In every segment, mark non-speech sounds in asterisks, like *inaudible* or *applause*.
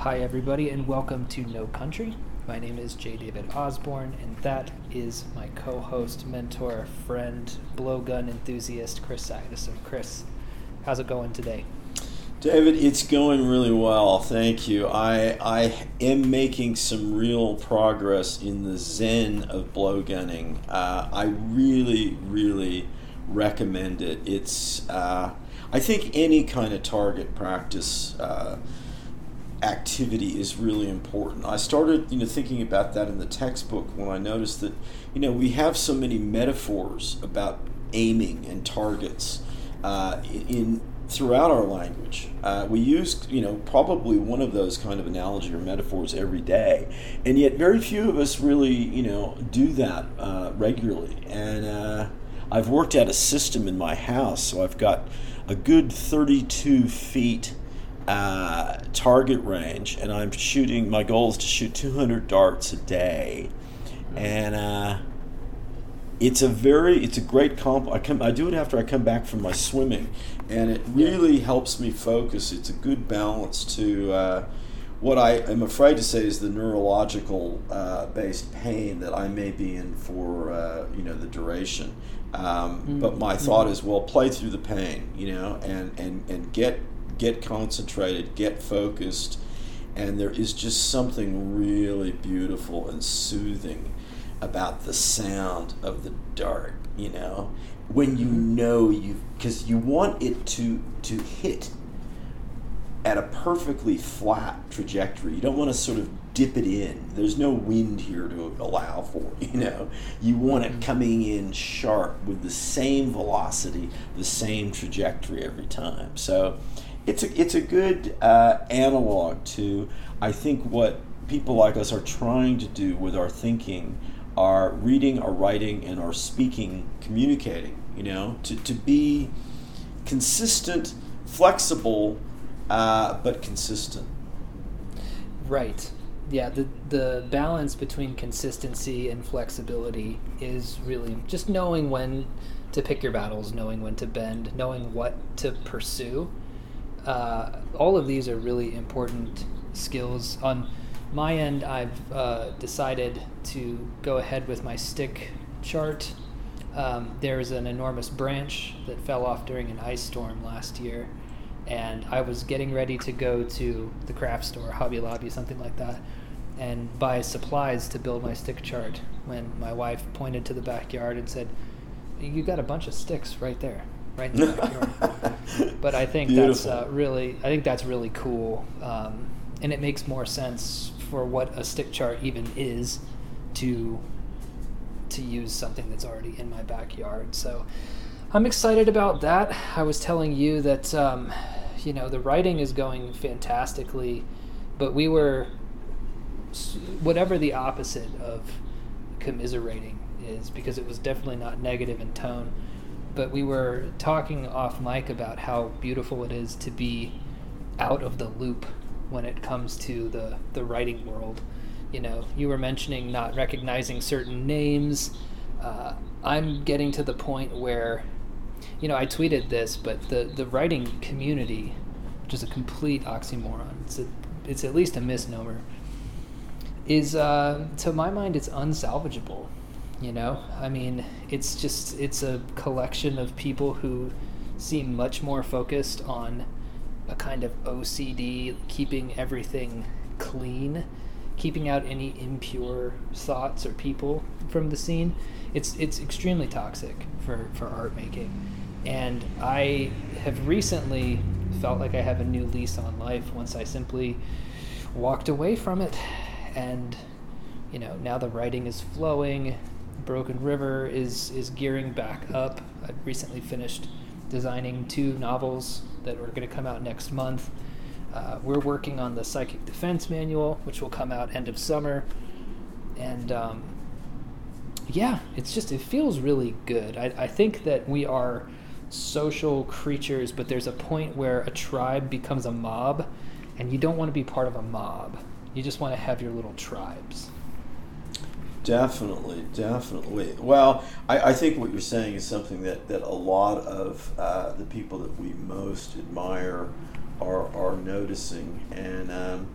Hi, everybody, and welcome to No Country. My name is J. David Osborne, and that is my co host, mentor, friend, blowgun enthusiast, Chris Sagdison. Chris, how's it going today? David, it's going really well. Thank you. I, I am making some real progress in the zen of blowgunning. Uh, I really, really recommend it. It's, uh, I think, any kind of target practice. Uh, activity is really important. I started, you know, thinking about that in the textbook when I noticed that, you know, we have so many metaphors about aiming and targets uh, in throughout our language. Uh, we use, you know, probably one of those kind of analogy or metaphors every day, and yet very few of us really, you know, do that uh, regularly. And uh, I've worked out a system in my house, so I've got a good 32 feet uh, target range, and I'm shooting. My goal is to shoot 200 darts a day, and uh, it's a very, it's a great comp. I come, I do it after I come back from my swimming, and it really yeah. helps me focus. It's a good balance to. Uh, what I am afraid to say is the neurological uh, based pain that I may be in for uh, you know the duration. Um, mm-hmm. But my thought mm-hmm. is, well, play through the pain, you know, and, and, and get get concentrated, get focused, and there is just something really beautiful and soothing about the sound of the dart, you know, when you mm-hmm. know you because you want it to to hit at a perfectly flat trajectory. You don't want to sort of dip it in. There's no wind here to allow for, *laughs* you know. You want it mm-hmm. coming in sharp with the same velocity, the same trajectory every time. So it's a, it's a good uh, analog to, I think, what people like us are trying to do with our thinking, our reading, our writing, and our speaking, communicating, you know, to, to be consistent, flexible, uh, but consistent. Right. Yeah, the the balance between consistency and flexibility is really just knowing when to pick your battles, knowing when to bend, knowing what to pursue uh, all of these are really important skills. On my end, I've uh, decided to go ahead with my stick chart. Um, there's an enormous branch that fell off during an ice storm last year, and I was getting ready to go to the craft store, Hobby Lobby, something like that, and buy supplies to build my stick chart when my wife pointed to the backyard and said, You got a bunch of sticks right there right in the backyard. but I think Beautiful. that's uh, really, I think that's really cool, um, and it makes more sense for what a stick chart even is to to use something that's already in my backyard. So I'm excited about that. I was telling you that um, you know the writing is going fantastically, but we were whatever the opposite of commiserating is because it was definitely not negative in tone but we were talking off mic about how beautiful it is to be out of the loop when it comes to the, the writing world. You know, you were mentioning not recognizing certain names. Uh, I'm getting to the point where, you know, I tweeted this, but the, the writing community, which is a complete oxymoron, it's, a, it's at least a misnomer, is, uh, to my mind, it's unsalvageable you know? I mean it's just it's a collection of people who seem much more focused on a kind of ocd keeping everything clean keeping out any impure thoughts or people from the scene. It's it's extremely toxic for for art making. And i have recently felt like i have a new lease on life once i simply walked away from it. And you know now the writing is flowing Broken River is is gearing back up. I recently finished designing two novels that are going to come out next month. Uh, we're working on the Psychic Defense Manual, which will come out end of summer, and um, yeah, it's just it feels really good. I, I think that we are social creatures, but there's a point where a tribe becomes a mob, and you don't want to be part of a mob. You just want to have your little tribes. Definitely, definitely. Well, I, I, think what you're saying is something that, that a lot of uh, the people that we most admire are, are noticing. And um,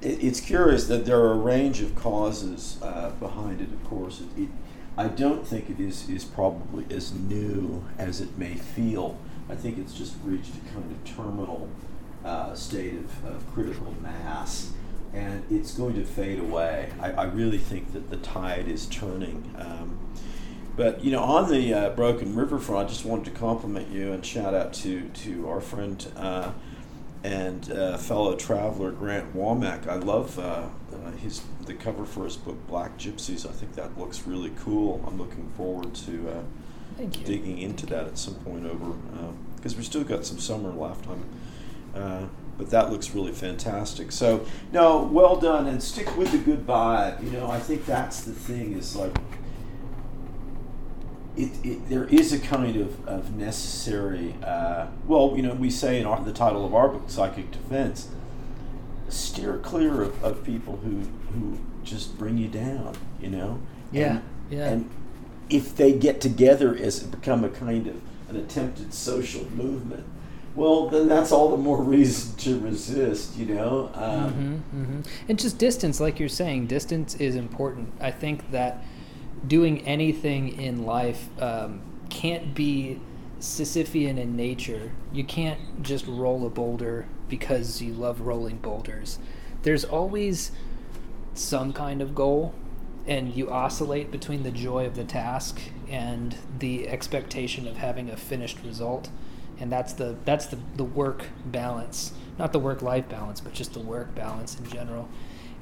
it, it's curious that there are a range of causes uh, behind it. Of course, it, it, I don't think it is is probably as new as it may feel. I think it's just reached a kind of terminal uh, state of, of critical mass and it's going to fade away. I, I, really think that the tide is turning. Um, but you know, on the uh, Broken River front, I just wanted to compliment you and shout out to to our friend uh, and uh, fellow traveler Grant Womack. I love uh, uh, his the cover for his book Black Gypsies. I think that looks really cool. I'm looking forward to uh, digging into that at some point over because we've still got some summer left. I'm, but that looks really fantastic. So no, well done, and stick with the good vibe. You know, I think that's the thing. Is like it, it, there is a kind of, of necessary, uh, well, you know, we say in our, the title of our book, Psychic Defense, steer clear of, of people who, who just bring you down, you know? Yeah, and, yeah. And if they get together as become a kind of an attempted social movement, well, then that's all the more reason to resist, you know? Um, mm-hmm, mm-hmm. And just distance, like you're saying, distance is important. I think that doing anything in life um, can't be Sisyphean in nature. You can't just roll a boulder because you love rolling boulders. There's always some kind of goal, and you oscillate between the joy of the task and the expectation of having a finished result. And that's the that's the, the work balance. Not the work life balance, but just the work balance in general.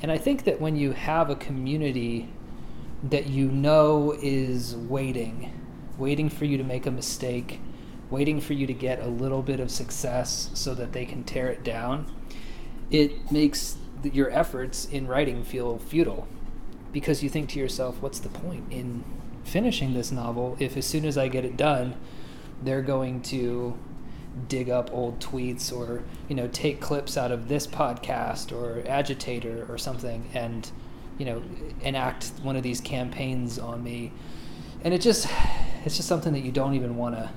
And I think that when you have a community that you know is waiting, waiting for you to make a mistake, waiting for you to get a little bit of success so that they can tear it down, it makes your efforts in writing feel futile because you think to yourself, what's the point in finishing this novel if as soon as I get it done, they're going to dig up old tweets or you know take clips out of this podcast or agitator or something and you know, enact one of these campaigns on me. And it just, it's just something that you don't even want to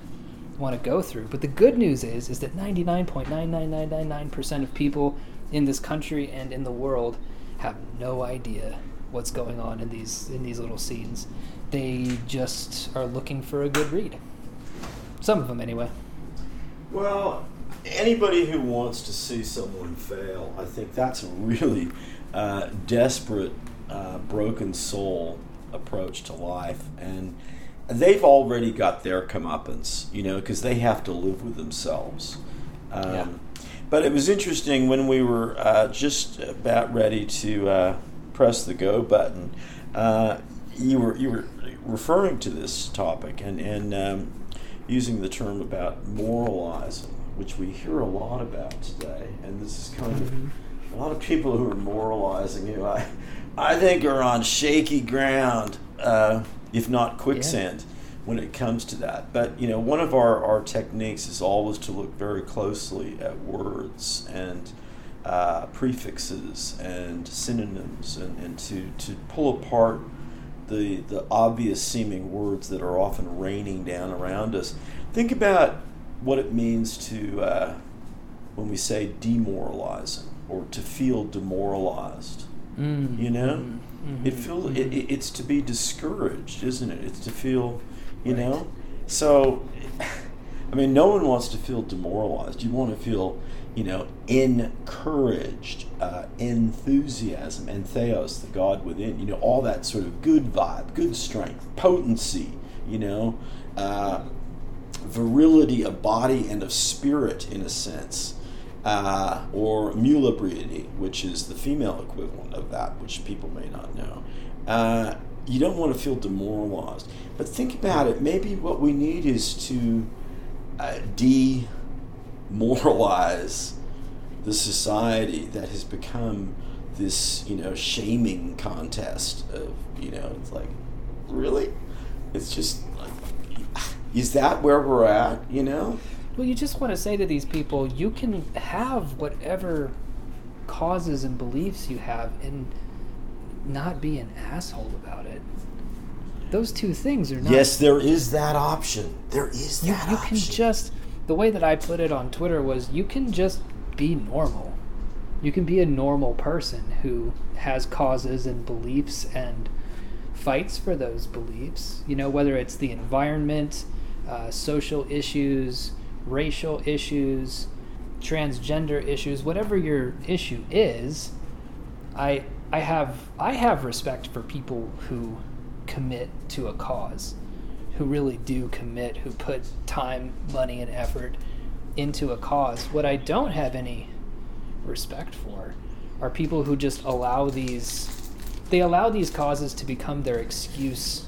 want to go through. But the good news is, is that 99.99999% of people in this country and in the world have no idea what's going on in these in these little scenes. They just are looking for a good read. Some of them, anyway. Well, anybody who wants to see someone fail, I think that's a really uh, desperate, uh, broken soul approach to life, and they've already got their comeuppance, you know, because they have to live with themselves. Um, yeah. But it was interesting when we were uh, just about ready to uh, press the go button. Uh, you were you were referring to this topic and and um, using the term about moralizing, which we hear a lot about today, and this is kind mm-hmm. of a lot of people who are moralizing you, I, I think, are on shaky ground, uh, if not quicksand, yeah. when it comes to that. But you know, one of our, our techniques is always to look very closely at words and uh, prefixes and synonyms, and, and to, to pull apart the the obvious seeming words that are often raining down around us. Think about what it means to uh, when we say demoralizing or to feel demoralized. Mm. You know, mm-hmm. it feel mm-hmm. it, it's to be discouraged, isn't it? It's to feel, you right. know. So, *laughs* I mean, no one wants to feel demoralized. You want to feel, you know, encouraged, uh, enthusiasm, and theos, the God within. You know, all that sort of good vibe, good strength, potency. You know, uh, virility of body and of spirit, in a sense uh, or muliebrity, which is the female equivalent of that, which people may not know. Uh, you don't want to feel demoralized. But think about it. Maybe what we need is to uh, demoralize the society that has become this, you know, shaming contest of, you know, it's like, really? It's just like, is that where we're at, you know? Well, you just want to say to these people, you can have whatever causes and beliefs you have and not be an asshole about it. Those two things are not. Yes, there is that option. There is that you, you option. can just. The way that I put it on Twitter was you can just be normal. You can be a normal person who has causes and beliefs and fights for those beliefs. You know, whether it's the environment, uh, social issues, racial issues, transgender issues, whatever your issue is, I I have I have respect for people who commit to a cause, who really do commit, who put time, money, and effort into a cause. What I don't have any respect for are people who just allow these they allow these causes to become their excuse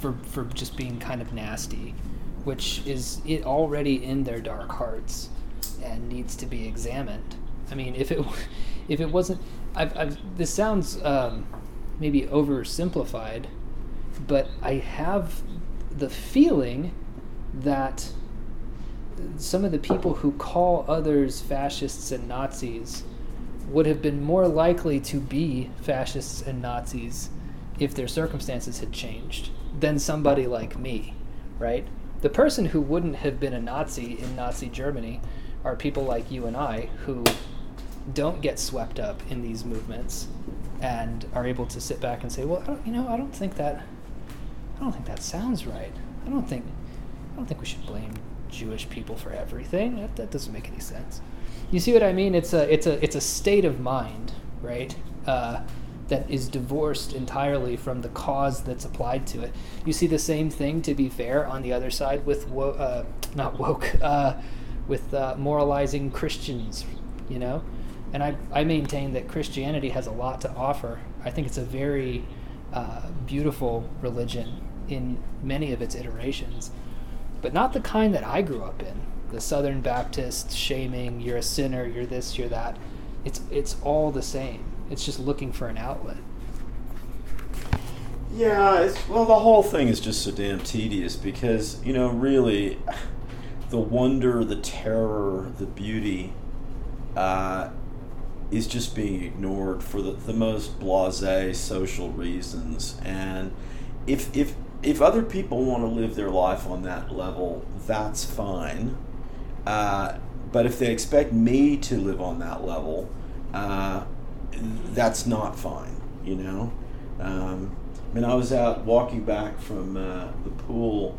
for for just being kind of nasty, which is it already in their dark hearts and needs to be examined. I mean, if it *laughs* if it wasn't, I've, I've this sounds um, maybe oversimplified, but I have the feeling that some of the people who call others fascists and Nazis would have been more likely to be fascists and Nazis if their circumstances had changed than somebody like me, right? The person who wouldn't have been a Nazi in Nazi Germany are people like you and I who don't get swept up in these movements and are able to sit back and say, "Well, you know, I don't think that I don't think that sounds right. I don't think I don't think we should blame Jewish people for everything. That, that doesn't make any sense." You see what I mean? It's a it's a it's a state of mind, right? Uh, that is divorced entirely from the cause that's applied to it. You see the same thing, to be fair, on the other side with wo- uh, not woke, *laughs* uh, with uh, moralizing Christians, you know. And I I maintain that Christianity has a lot to offer. I think it's a very uh, beautiful religion in many of its iterations, but not the kind that I grew up in the Southern Baptist shaming, you're a sinner, you're this, you're that. It's it's all the same. It's just looking for an outlet. Yeah, it's, well, the whole thing is just so damn tedious because you know, really, the wonder, the terror, the beauty, uh, is just being ignored for the, the most blasé social reasons. And if if if other people want to live their life on that level, that's fine. Uh, but if they expect me to live on that level, uh, that's not fine, you know? Um, I mean, I was out walking back from uh, the pool,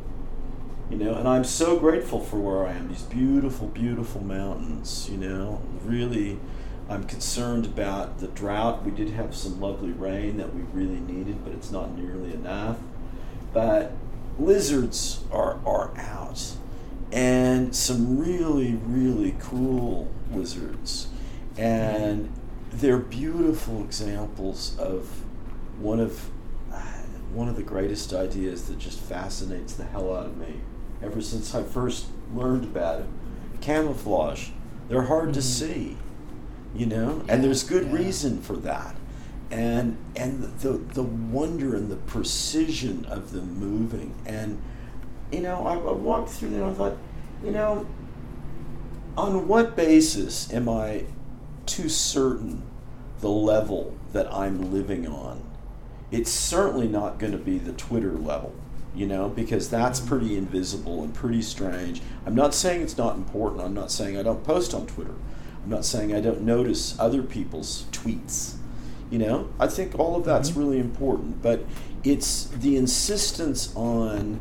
you know, and I'm so grateful for where I am. These beautiful, beautiful mountains, you know, really. I'm concerned about the drought. We did have some lovely rain that we really needed, but it's not nearly enough. But lizards are, are out and some really, really cool lizards And they're beautiful examples of one of one of the greatest ideas that just fascinates the hell out of me ever since I first learned about it. Camouflage. They're hard mm-hmm. to see, you know, yeah, and there's good yeah. reason for that. And and the the wonder and the precision of them moving and you know, I, I walked through there and I thought, you know, on what basis am I too certain the level that I'm living on? It's certainly not going to be the Twitter level, you know, because that's mm-hmm. pretty invisible and pretty strange. I'm not saying it's not important. I'm not saying I don't post on Twitter. I'm not saying I don't notice other people's tweets. You know, I think all of that's mm-hmm. really important, but it's the insistence on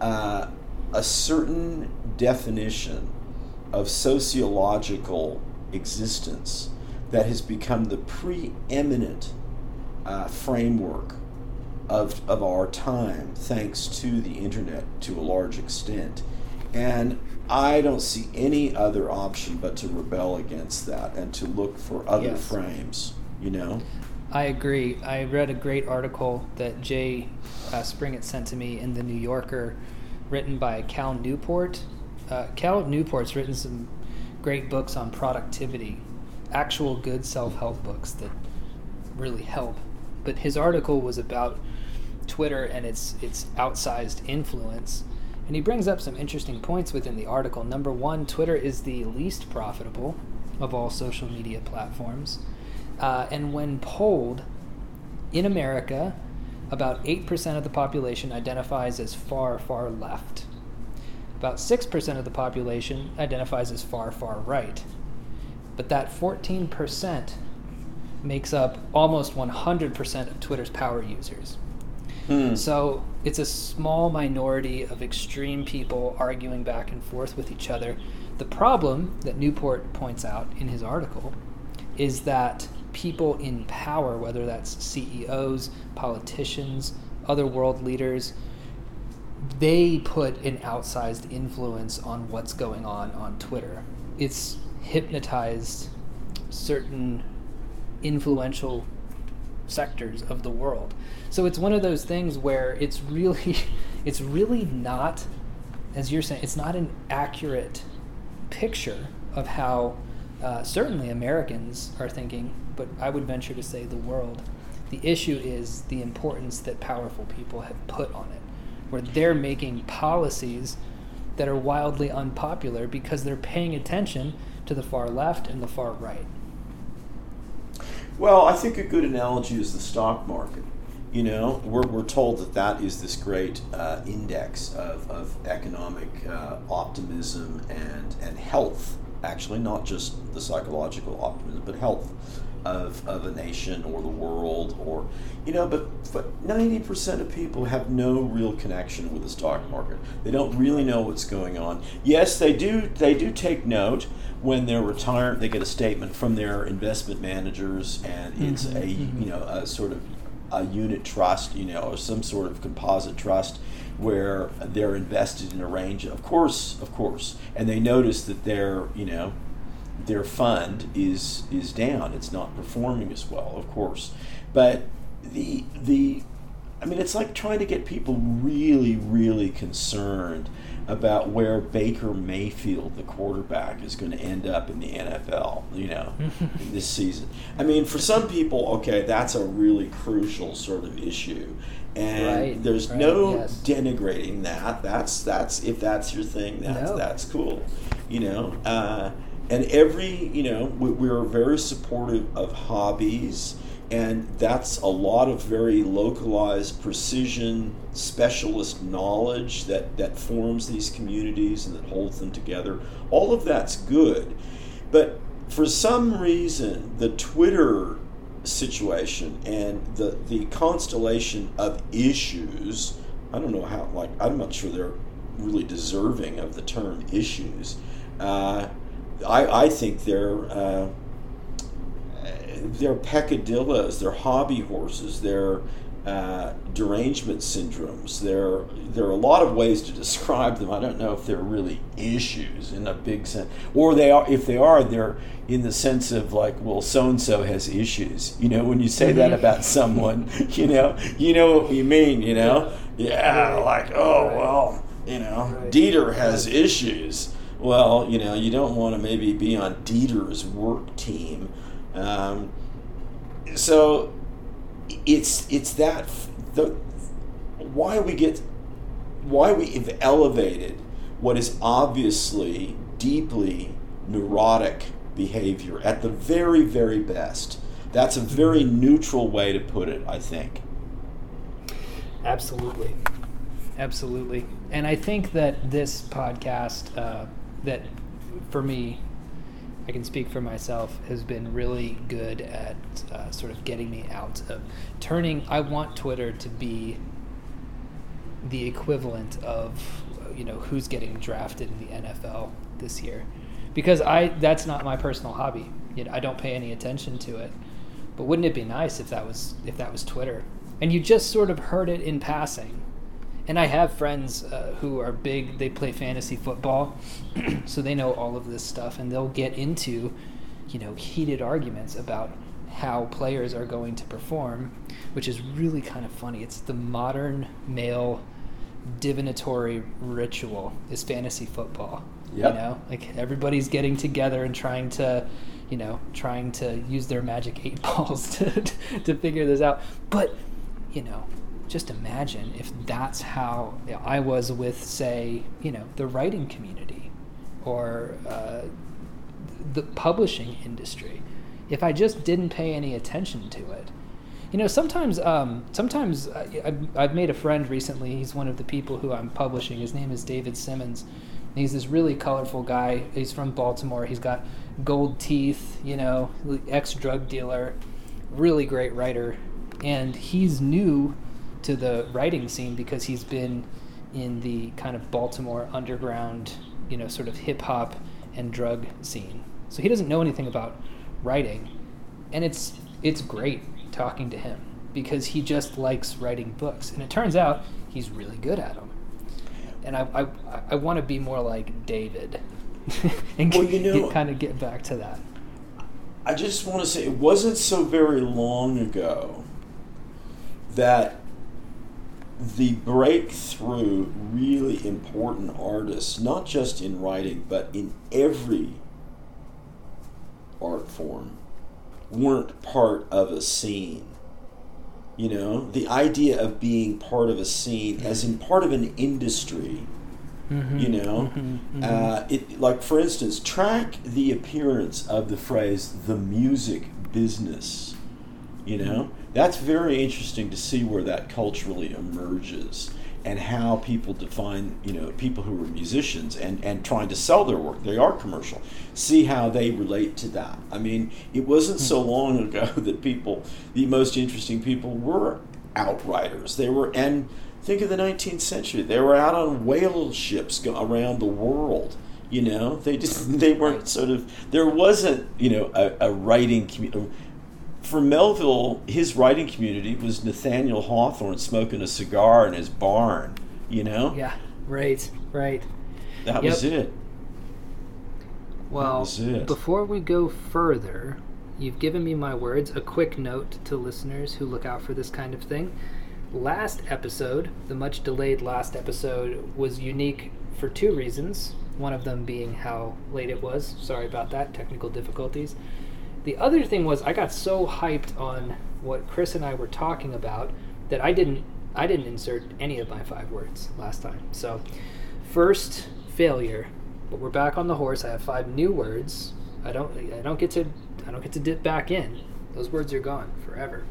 uh, a certain definition of sociological existence that has become the preeminent uh, framework of, of our time, thanks to the internet to a large extent. And I don't see any other option but to rebel against that and to look for other yes. frames, you know? I agree. I read a great article that Jay uh, Springett sent to me in the New Yorker, written by Cal Newport. Uh, Cal Newport's written some great books on productivity, actual good self help books that really help. But his article was about Twitter and its its outsized influence. And he brings up some interesting points within the article. Number one, Twitter is the least profitable of all social media platforms. Uh, and when polled in America, about 8% of the population identifies as far, far left. About 6% of the population identifies as far, far right. but that 14% makes up almost 100% of Twitter's power users. Hmm. So it's a small minority of extreme people arguing back and forth with each other. The problem that Newport points out in his article is that people in power, whether that's CEOs, politicians, other world leaders, they put an outsized influence on what's going on on Twitter. It's hypnotized certain influential sectors of the world. So it's one of those things where it's really *laughs* it's really not as you're saying it's not an accurate picture of how uh, certainly Americans are thinking, but I would venture to say the world. The issue is the importance that powerful people have put on it, where they're making policies that are wildly unpopular because they're paying attention to the far left and the far right. Well, I think a good analogy is the stock market. You know, we're, we're told that that is this great uh, index of, of economic uh, optimism and, and health, actually, not just the psychological optimism, but health of, of a nation or the world or you know but but 90% of people have no real connection with the stock market. They don't really know what's going on. Yes they do they do take note when they're retired they get a statement from their investment managers and it's Mhm, a you know a sort of a unit trust you know or some sort of composite trust where they're invested in a range of course of course. And they notice that they're you know their fund is is down. It's not performing as well, of course. But the the I mean it's like trying to get people really, really concerned about where Baker Mayfield, the quarterback, is going to end up in the NFL, you know, *laughs* this season. I mean, for some people, okay, that's a really crucial sort of issue. And Right, there's right, no yes. denigrating that. That's that's if that's your thing, that's No. that's cool. You know, uh, and every you know we, we're very supportive of hobbies and that's a lot of very localized precision specialist knowledge that that forms these communities and that holds them together. All of that's good. But for some reason the twitter situation and the the constellation of issues i don't know how like i'm not sure they're really deserving of the term issues uh, I, I think they're uh, they're peccadillos, they're hobby horses, they're uh, derangement syndromes. There, there are a lot of ways to *laughs* describe them. I don't know if they're really issues in a big sense, or they are. If they are, they're in the sense of like, well, so and so has issues. You know, when you say that about someone, *laughs* you know, you know what we mean. You know, yeah, like, oh well, you know. Dieter has issues. Well, you know, you don't want to maybe be on Dieter's work team. Um, so it's it's that the why we get why we have elevated what is obviously deeply neurotic behavior at the very very best. That's a very neutral way to put it, I think. Absolutely. Absolutely. And I think that this podcast, uh, that for me, I can speak for myself, has been really good at uh, sort of getting me out of turning. I want Twitter to be the equivalent of, you know, who's getting drafted in the NFL this year. Because I that's not my personal hobby. You know, I don't pay any attention to it. But wouldn't it be nice if that was if that was Twitter? And you just sort of heard it in passing. And I have friends uh, who are big. They play fantasy football, *clears throat* so they know all of this stuff, and they'll get into, you know, heated arguments about how players are going to perform, which is really kind of funny. It's the modern male divinatory ritual is fantasy football. Yep. You know, like everybody's getting together and trying to, you know, trying to use their magic eight *laughs* balls to to figure this out. But, you know, just imagine if that's how I was with, say, you know, the writing community or uh, the publishing industry. If I just didn't pay any attention to it, you know, sometimes, um, sometimes I, I've, I've made a friend recently. He's one of the people who I'm publishing. His name is David Simmons. He's this really colorful guy. He's from Baltimore. He's got gold teeth, you know, ex drug dealer, really great writer. And he's new to the writing scene because he's been in the kind of Baltimore underground, you know, sort of hip hop and drug scene. So he doesn't know anything about writing. And it's it's great talking to him because he just likes writing books. And it turns out he's really good at them. And I, I, I want to be more like David *laughs* and well, you know, kind of get back to that. I just want to say it wasn't so very long ago that the breakthrough, really important artists, not just in writing, but in every art form, weren't part of a scene. You know, the idea of being part of a scene, as in part of an industry, mm-hmm, you know, mm-hmm, mm-hmm. Uh, it like for instance, track the appearance of the phrase "the music business." You know, that's very interesting to see where that culturally emerges and how people define, you know, people who are musicians and, and trying to sell their work. They are commercial. See how they relate to that. I mean, it wasn't so hmm. long ago *laughs* that people, the most interesting people, were outriders. They were, and think of the 19th century, they were out on whale ships around the world. You know, they just *laughs* they weren't sort of there wasn't you know a, a writing community for Melville, his writing community was Nathaniel Hawthorne smoking a cigar in his barn, you know? Yeah, right, right. That yep. was it. Well, it. before we go further, you've given me my words. A quick note to listeners who look out for this kind of thing. Last episode, the much delayed last episode, was unique for two reasons. One of them being how late it was. Sorry about that, technical difficulties. The other thing was I got so hyped on what Chris and I were talking about that I didn't I didn't insert any of my five words last time. So first failure, but we're back on the horse. I have five new words. I don't I don't get to I don't get to dip back in. Those words are gone forever.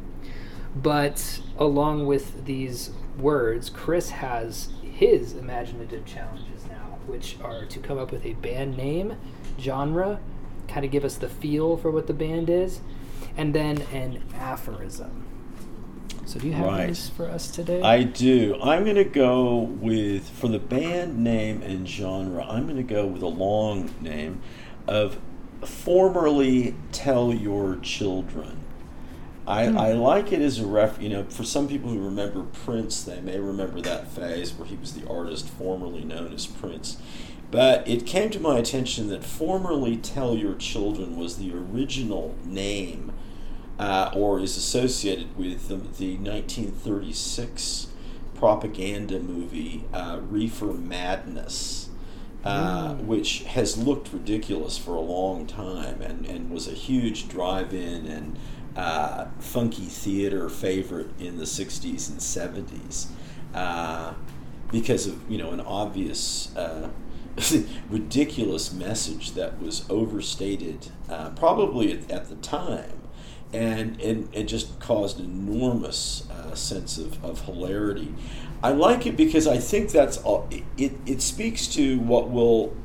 But along with these words, Chris has his imaginative challenges now, which are to come up with a band name, genre, kind of give us the feel for what the band is, and then an aphorism. So, do you have right. for us today? I do. I'm going to go with, for the band name and genre, I'm going to go with a long name of Formerly Tell Your Children. I, hmm. I like it as a ref. You know, for some people who remember Prince, they may remember that phase where he was the artist formerly known as Prince. But it came to my attention that formerly Tell Your Children was the original name uh, or is associated with the, the 1936 propaganda movie uh, Reefer Madness, uh, mm. which has looked ridiculous for a long time and, and was a huge drive in and uh, funky theater favorite in the 60s and 70s uh, because of you know an obvious uh, *laughs* ridiculous message that was overstated, uh, probably at, at, the time, and, and it just caused enormous uh, sense of, of hilarity. I like it because I think that's all, it, it speaks to what will,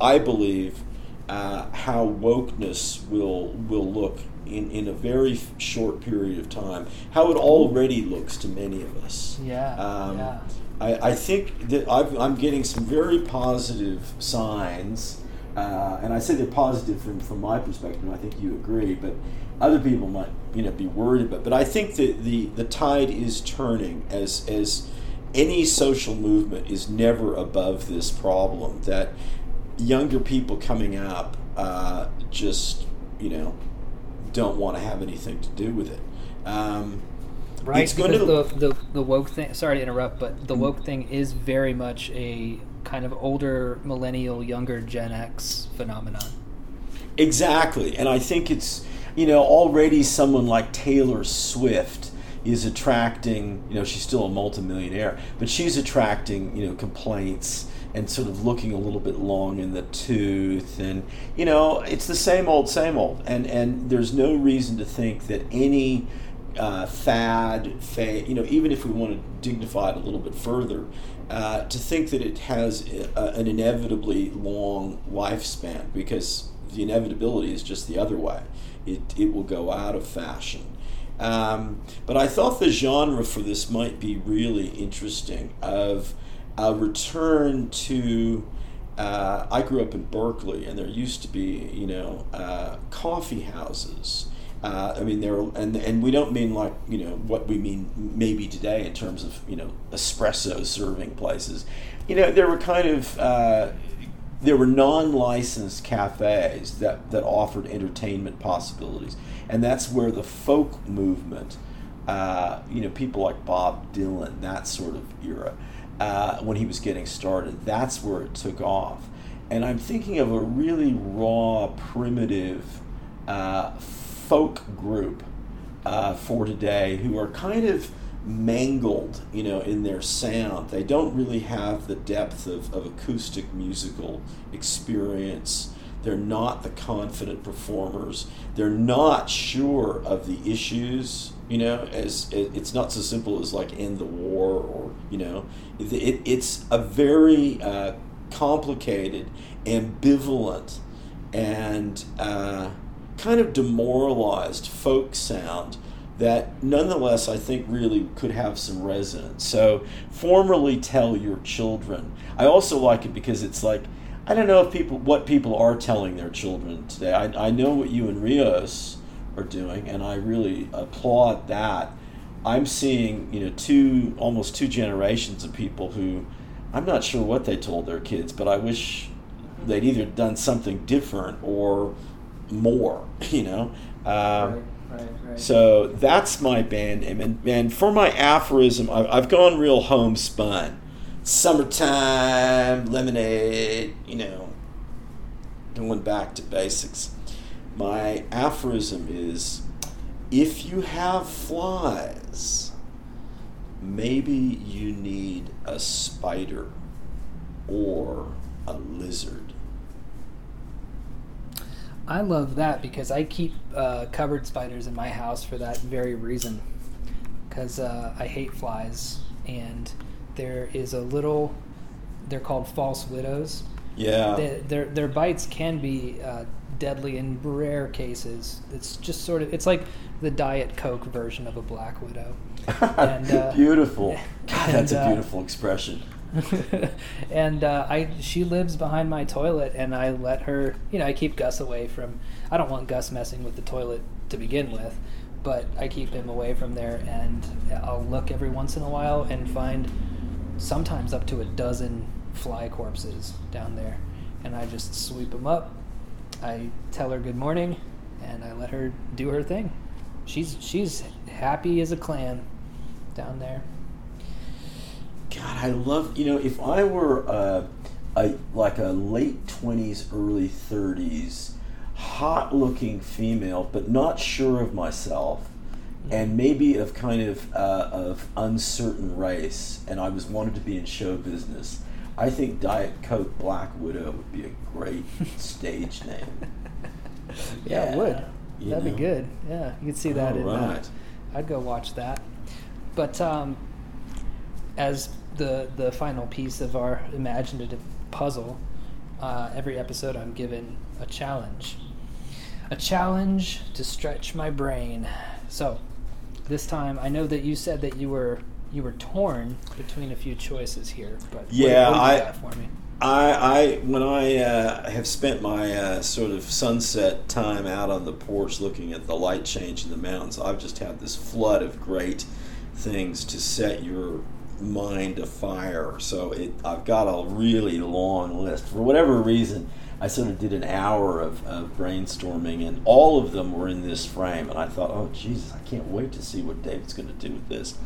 I believe, uh, how wokeness will will look in, in a very short period of time, how it already looks to many of us. Yeah. Um, yeah. I, I think that i am getting some very positive signs, uh, and I say they're positive from, from my perspective, and I think you agree, but other people might you know be worried about. But I think that the, the tide is turning as as any social movement is never above this problem that younger people coming up uh, just you know don't want to have anything to do with it. Um, right? It's because the, the the woke thing. Sorry to interrupt, but the mm-hmm. woke thing is very much a kind of older millennial, younger Gen X phenomenon. Exactly, and I think it's you know already someone like Taylor Swift is attracting. You know, she's still a multimillionaire, but she's attracting you know complaints and sort of looking a little bit long in the tooth and you know it's the same old same old and and there's no reason to think that any uh, fad, fad, you know, even if we want to dignify it a little bit further, uh, to think that it has a, an inevitably long lifespan because the inevitability is just the other way. It, it will go out of fashion. Um, but I thought the genre for this might be really interesting of a return to. Uh, I grew up in Berkeley, and there used to be, you know, uh, coffee houses. Uh, I mean, there, and and we don't mean like you know what we mean maybe today in terms of you know espresso serving places. You know, there were kind of uh, there were non-licensed cafes that, that offered entertainment possibilities and that's where the folk movement uh, you know people like bob dylan that sort of era uh, when he was getting started that's where it took off and i'm thinking of a really raw primitive uh, folk group uh, for today who are kind of mangled, you know, in their sound. They don't really have the depth of, of acoustic musical experience. They're not the confident performers. They're not sure of the issues. You know, as it's not so simple as like end the war or you know, it, it it's a very uh, complicated, ambivalent, and uh, kind of demoralized folk sound that nonetheless I think really could have some resonance. So, formerly tell your children. I also like it because it's like, I don't know if people what people are telling their children today. I, I know what you and Rios are doing, and I really applaud that. I'm seeing, you know, two almost two generations of people who I'm not sure what they told their kids, but I wish they'd either done something different or more, *laughs* you know. Um, right so that's my band name. And, and for my aphorism, I've, I've gone real homespun. Summertime, lemonade, you know, going back to basics. My aphorism is if you have flies, maybe you need a spider or a lizard. I love that because I keep uh, cupboard spiders in my house for that very reason. Because uh, I hate flies, and there is a little. They're called false widows. Yeah. They, their their bites can be uh, deadly in rare cases. It's just sort of it's like the diet coke version of a black widow. *laughs* And, uh, beautiful. *laughs* God, that's and, a uh, beautiful expression. *laughs* and uh, I she lives behind my toilet, and I let her. You know, I keep Gus away from. I don't want Gus messing with the toilet to begin with, but I keep him away from there, and I'll look every once in a while and find sometimes up to a dozen fly corpses down there, and I just sweep them up. I tell her good morning, and I let her do her thing. She's she's happy as a clam down there. God, I love you know if I were a, a like a late twenties, early thirties, hot looking female, but not sure of myself, and maybe of kind of uh, of uncertain race, and I was wanted to be in show business. I think Diet Coke Black Widow would be a great *laughs* stage name. Yeah, yeah, it would. That'd know? be good. Yeah, you could see that All in uh, right. I'd go watch that. But um, as the the final piece of our imaginative puzzle, uh, every episode I'm given a challenge, a challenge to stretch my brain. So, this time I know that you said that you were you were torn between a few choices here, but yeah, what, what I, for me? I, I when I uh, have spent my uh, sort of sunset time out on the porch looking at the light change in the mountains, I've just had this flood of great things to set your mind to fire. So it, I've got a really long list. For whatever reason, I sort of did an hour of, of brainstorming, and all of them were in this frame. And I thought, oh, Jesus, I can't wait to see what David's going to do with this.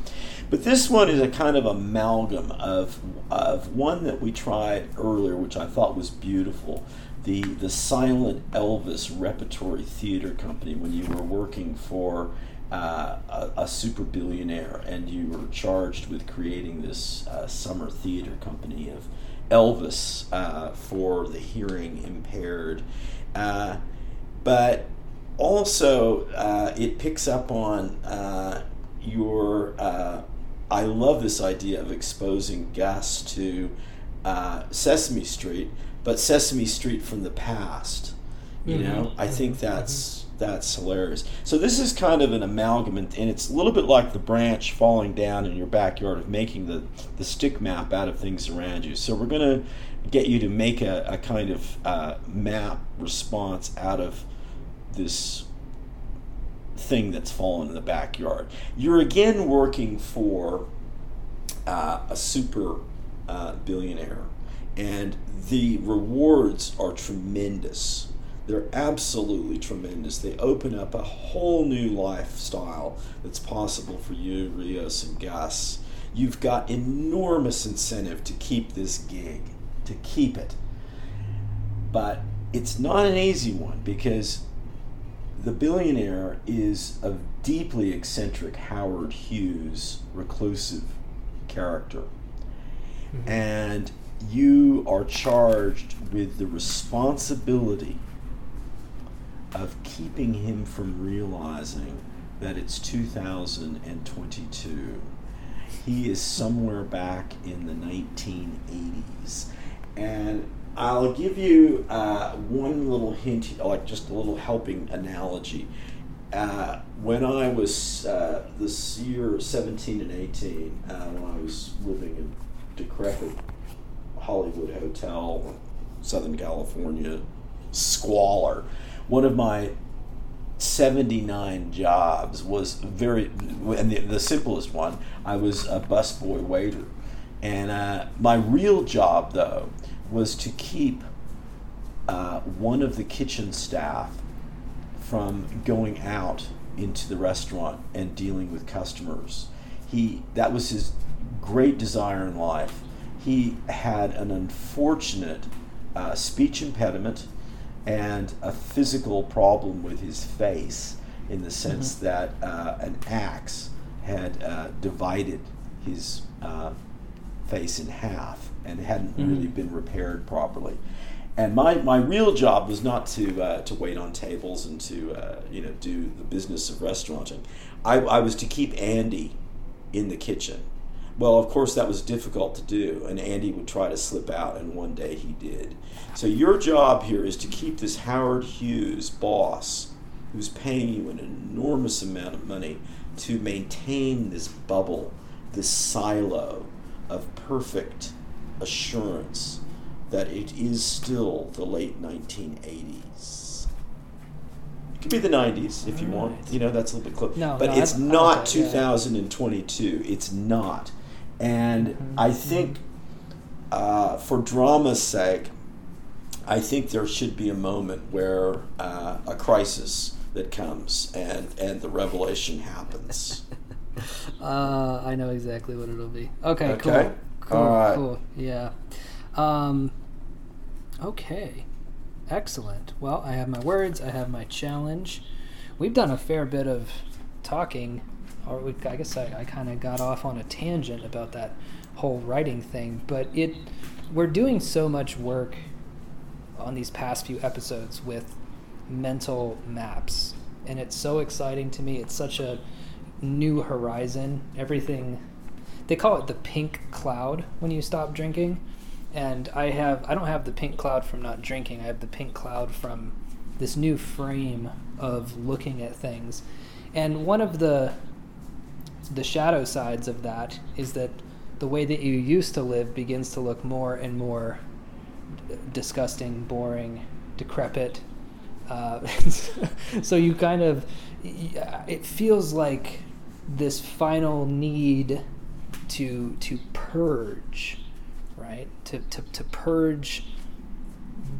But this one is a kind of amalgam of, of one that we tried earlier, which I thought was beautiful. The, the Silent Elvis Repertory Theater Company, when you were working for uh, a, a, super billionaire, and you were charged with creating this uh, summer theater company of Elvis uh, for the hearing impaired. Uh, but also, uh, it picks up on uh, your. I love this idea of exposing Gus to Sesame Street, but Sesame Street from the past You Mhm. know, I think Mhm. that's that's hilarious. So this is kind of an amalgam, and it's a little bit like the branch falling down in your backyard of making the the stick map out of things around you. So we're gonna get you to make a, a kind of uh, map response out of this thing that's fallen in the backyard. You're again working for uh, a super uh, billionaire, and the rewards are tremendous. They're absolutely tremendous. They open up a whole new lifestyle that's possible for you, Rios and Gus. You've got enormous incentive to keep this gig, to keep it. But it's not an easy one because the billionaire is a deeply eccentric Howard Hughes reclusive character. Mm-hmm. And you are charged with the responsibility of keeping him from realizing that it's 2022. He is somewhere back in the 1980s. And I'll give you uh, one little hint, like just a little helping analogy. Uh, when I was uh, this year 17 and 18, uh, when I was living in decrepit Hollywood hotel, Southern California, squalor, one of my 79 jobs was very, and the, the simplest one, I was a busboy waiter. And uh, my real job, though, was to keep uh, one of the kitchen staff from going out into the restaurant and dealing with customers. He that was his great desire in life. He had an unfortunate uh, speech impediment and a physical problem with his face in the sense that uh, an axe had uh, divided his uh, face in half and hadn't Mhm. really been repaired properly. And my, my real job was not to uh, to wait on tables and to uh, you know do the business of restauranting. I, I was to keep Andy in the kitchen. Well, of course, that was difficult to do, and Andy would try to slip out, and one day he did. So, your job here is to keep this Howard Hughes boss, who's paying you an enormous amount of money, to maintain this bubble, this silo of perfect assurance that it is still the late 1980s. It could be the 90s if you want. You know, that's a little bit close. No, but no, it's not like yeah. 2022. It's not. And Mhm, I think uh, for drama's sake, I think there should be a moment where uh, a crisis that comes and, and the revelation happens. *laughs* Uh, I know exactly what it'll be. Okay, Okay. cool. Cool, All right. cool. Yeah. Um, okay. Excellent. Well, I have my words, I have my challenge. We've done a fair bit of talking, or we, I guess I, I kind of got off on a tangent about that whole writing thing, but it we're doing so much work on these past few episodes with mental maps and it's so exciting to me. It's such a new horizon. Everything they call it the pink cloud when you stop drinking and i have i don't have the pink cloud from not drinking. I have the pink cloud from this new frame of looking at things. And one of the the shadow sides of that is that the way that you used to live begins to look more and more d- disgusting, boring, decrepit. Uh, *laughs* so you kind of, it feels like this final need to to purge, right? To to, to purge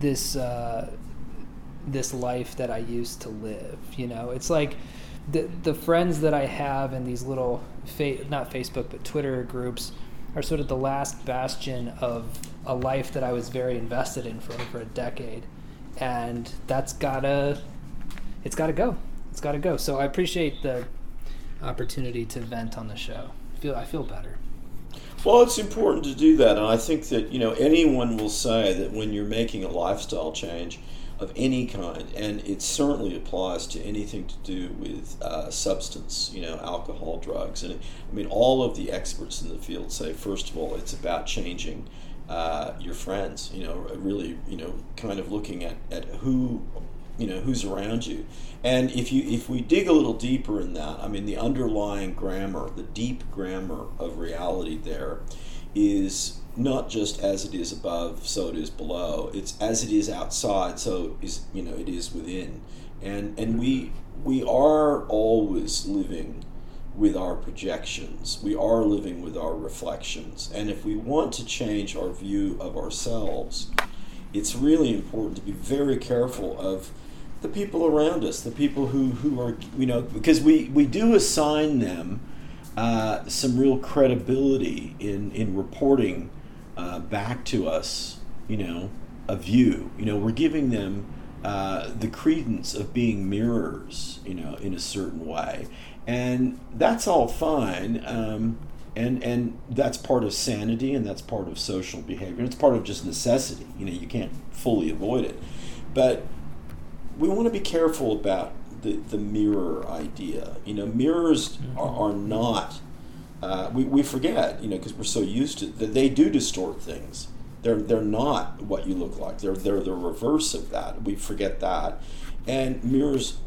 this uh, this life that I used to live. You know, it's like the the friends that I have in these little fa- not Facebook but Twitter groups are sort of the last bastion of a life that I was very invested in for over a decade, and that's gotta it's gotta go. It's gotta go. So I appreciate the opportunity to vent on the show. I feel I feel better. Well, it's important to do that, and I think that you know anyone will say that when you're making a lifestyle change of any kind, and it certainly applies to anything to do with uh, substance, you know, alcohol, drugs, and I mean all of the experts in the field say first of all it's about changing uh, your friends, you know, really, you know, kind of looking at, at who you know who's around you. And if you if we dig a little deeper in that i mean the underlying grammar the deep grammar of reality there is not just as it is above so it is below. It's as it is outside so is you know it is within. And and we we are always living with our projections. We are living with our reflections. And if we want to change our view of ourselves it's really important to be very careful of the people around us, the people who, who are, you know, because we, we do assign them uh, some real credibility in, in reporting uh, back to us, you know, a view. You know, we're giving them uh, the credence of being mirrors, you know, in a certain way. And that's all fine. Um, and and that's part of sanity and that's part of social behavior it's part of just necessity you know you can't fully avoid it but we want to be careful about the, the mirror idea you know mirrors mm-hmm. are, are not uh, we, we forget you know because we're so used to that they do distort things. They're they're not what you look like. They're they're the reverse of that. We forget that. And mirrors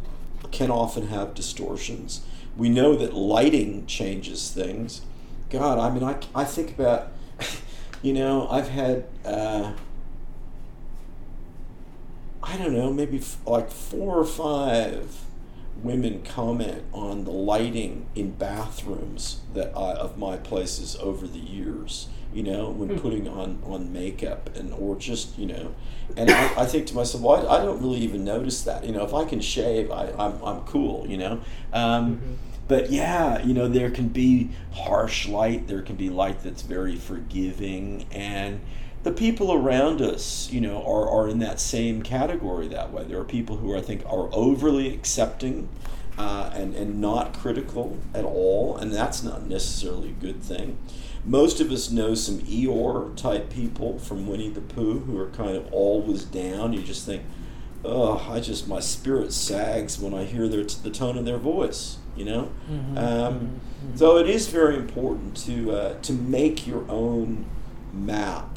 can often have distortions. We know that lighting changes things. God, I mean, I, I think about, *laughs* you know, I've had, uh, I don't know, maybe f- like four or five women comment on the lighting in bathrooms that I, of my places over the years. You know, when hmm. putting on on makeup and or just you know, and I, I think to myself, well, I, I, don't really even notice that. You know, if I can shave, I, I'm I'm cool. You know. Um, mm-hmm but yeah, you know, there can be harsh light, there can be light that's very forgiving, and the people around us, you know, are, are in that same category that way. There are people who I think are overly accepting uh, and, and not critical at all, and that's not necessarily a good thing. Most of us know some Eeyore type people from Winnie the Pooh who are kind of always down. You just think, oh, I just, my spirit sags when I hear their, the tone of their voice you know. Mm-hmm. Um, mm-hmm. So it is very important to uh, to make your own map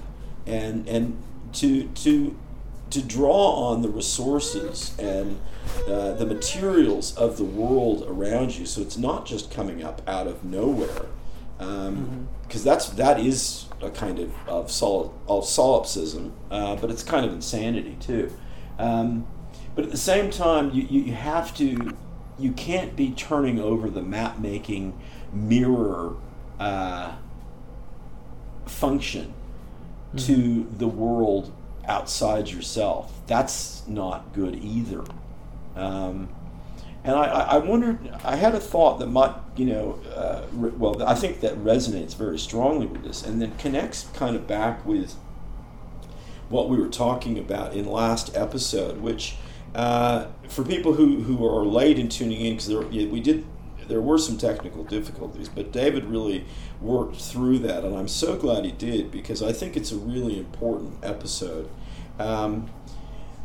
and and to to to draw on the resources and uh, the materials of the world around you. So it's not just coming up out of nowhere, because um, mm-hmm. that's that is a kind of of, sol- of solipsism, uh, but it's kind of insanity too. Um, but at the same time, you, you have to you can't be turning over the map making mirror uh, function mm-hmm. to the world outside yourself. That's not good either. Um, and I, I wondered, I had a thought that might, you know, uh, re- well, I think that resonates very strongly with this and then connects kind of back with what we were talking about in last episode, which uh, for people who, who are late in tuning in, because we did there were some technical difficulties, but David really worked through that, and I'm so glad he did because I think it's a really important episode. Um,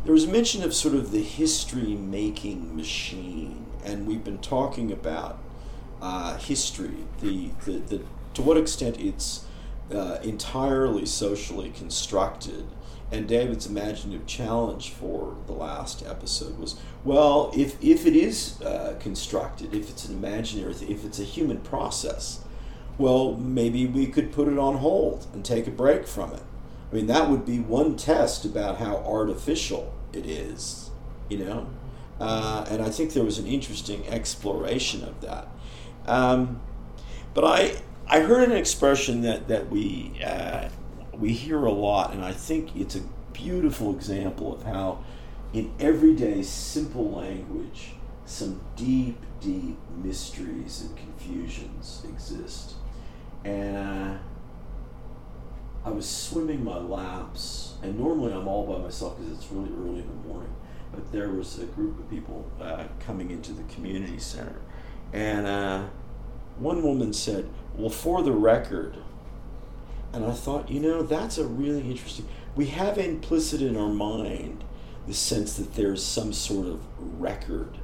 there was mention of sort of the history making machine, and we've been talking about uh, history, the, the, the, to what extent it's uh, entirely socially constructed and David's imaginative challenge for the last episode was well, if, if it is uh, constructed, if it's an imaginary, if it's a human process, well, maybe we could put it on hold and take a break from it. I mean, that would be one test about how artificial it is, you know? Uh, and I think there was an interesting exploration of that. Um, but I, I heard an expression that, that we uh, we hear a lot, and I think it's a beautiful example of how, in everyday simple language, some deep, deep mysteries and confusions exist. And uh, I was swimming my laps, and normally I'm all by myself because it's really early in the morning. But there was a group of people uh, coming into the community center, and uh, one woman said, "Well, for the record." And I thought, you know, that's a really interesting. We have implicit in our mind the sense that there's some sort of record.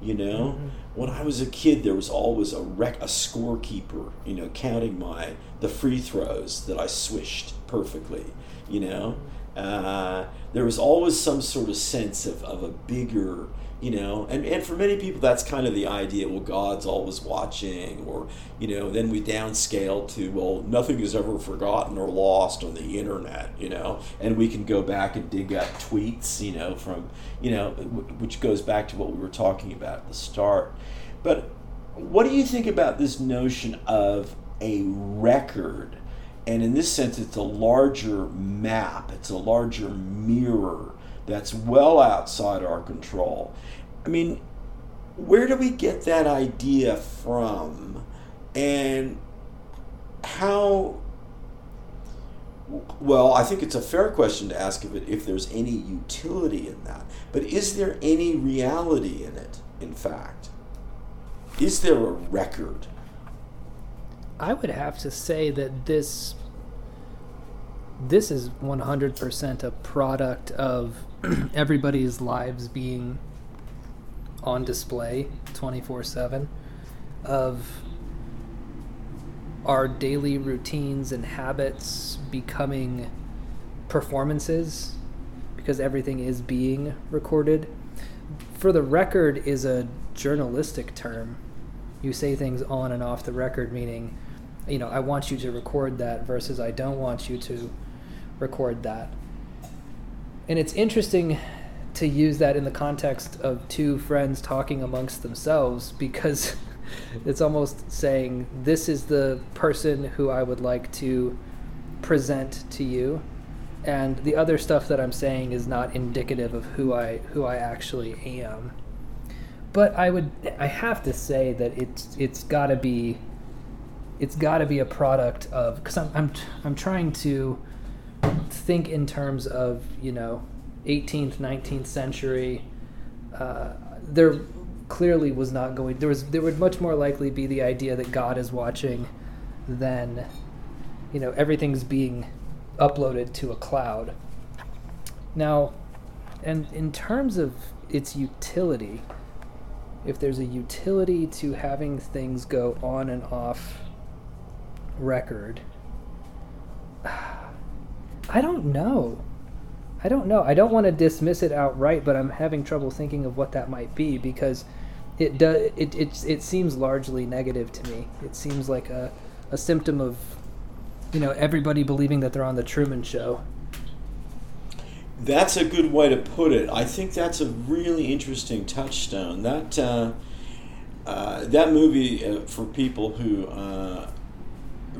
You know, mm-hmm. when I was a kid, there was always a rec- a scorekeeper. You know, counting my the free throws that I swished perfectly. You know, Uh, there was always some sort of sense of, of a bigger, you know, and, and for many people, that's kind of the idea. Well, God's always watching, or, you know, then we downscale to, well, nothing is ever forgotten or lost on the internet, you know, and we can go back and dig up tweets, you know, from, you know, which goes back to what we were talking about at the start. But what do you think about this notion of a record? And in this sense, it's a larger map, it's a larger mirror that's well outside our control. I mean, where do we get that idea from? And how well, I think it's a fair question to ask if it if there's any utility in that. But is there any reality in it, in fact? Is there a record? I would have to say that this this is 100% a product of *clears throat* everybody's lives being on display 24/7 of our daily routines and habits becoming performances because everything is being recorded. For the record is a journalistic term. You say things on and off the record, meaning, you know, I want you to record that versus I don't want you to record that. And it's interesting to use that in the context of two friends talking amongst themselves because *laughs* it's almost saying this is the person who I would like to present to you and the other stuff that I'm saying is not indicative of who I who I actually am. But I would I have to say that it's it's got to be it's got to be a product of cuz I'm I'm I'm trying to think in terms of, you know, 18th, 19th century uh, there clearly was not going there was there would much more likely be the idea that God is watching than you know everything's being uploaded to a cloud. Now, and in terms of its utility, if there's a utility to having things go on and off record, I don't know. I don't know. I don't want to dismiss it outright, but I'm having trouble thinking of what that might be because it does it it, it seems largely negative to me. It seems like a, a symptom of you know everybody believing that they're on the Truman Show. That's a good way to put it. I think that's a really interesting touchstone. That uh, uh, that movie uh, for people who uh,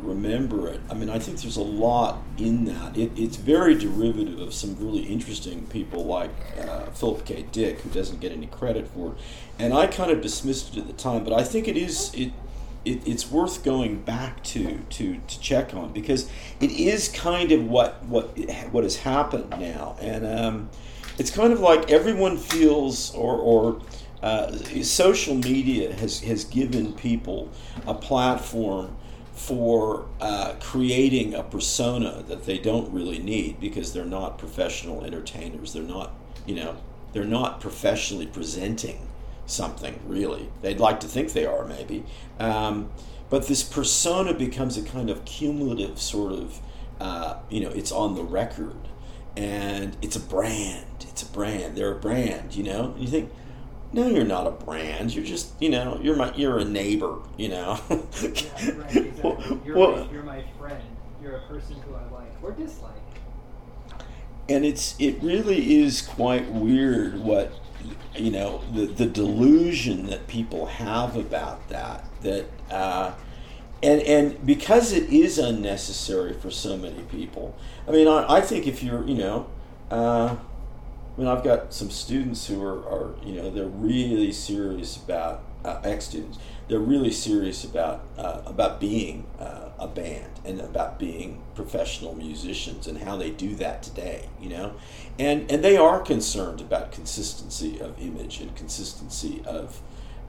remember it. I mean, I think there's a lot in that. It, it's very derivative of some really interesting people like uh, Philip K. Dick, who doesn't get any credit for it. And I kind of dismissed it at the time, but I think it is it. It, it's worth going back to, to to check on because it is kind of what what what has happened now, and um, it's kind of like everyone feels or or uh, social media has has given people a platform for uh, creating a persona that they don't really need because they're not professional entertainers. They're not, you know, they're not professionally presenting something really. They'd like to think they are, maybe. Um, but this persona becomes a kind of cumulative sort of, uh, you know, it's on the record and it's a brand. It's a brand. They're a brand, you know? And you think, no, you're not a brand. You're just, you know, you're my, you're a neighbor, you know. yeah, right, *laughs* exactly. You're, well, my, you're my friend. You're a person who I like or dislike. And it's it really is quite weird what you know the the delusion that people have about that that uh, and and because it is unnecessary for so many people. I mean, I, I think if you're you know. Uh, I mean, I've got some students who are, are you know, they're really serious about uh, ex students. They're really serious about uh, about being uh, a band and about being professional musicians and how they do that today. You know, and and they are concerned about consistency of image and consistency of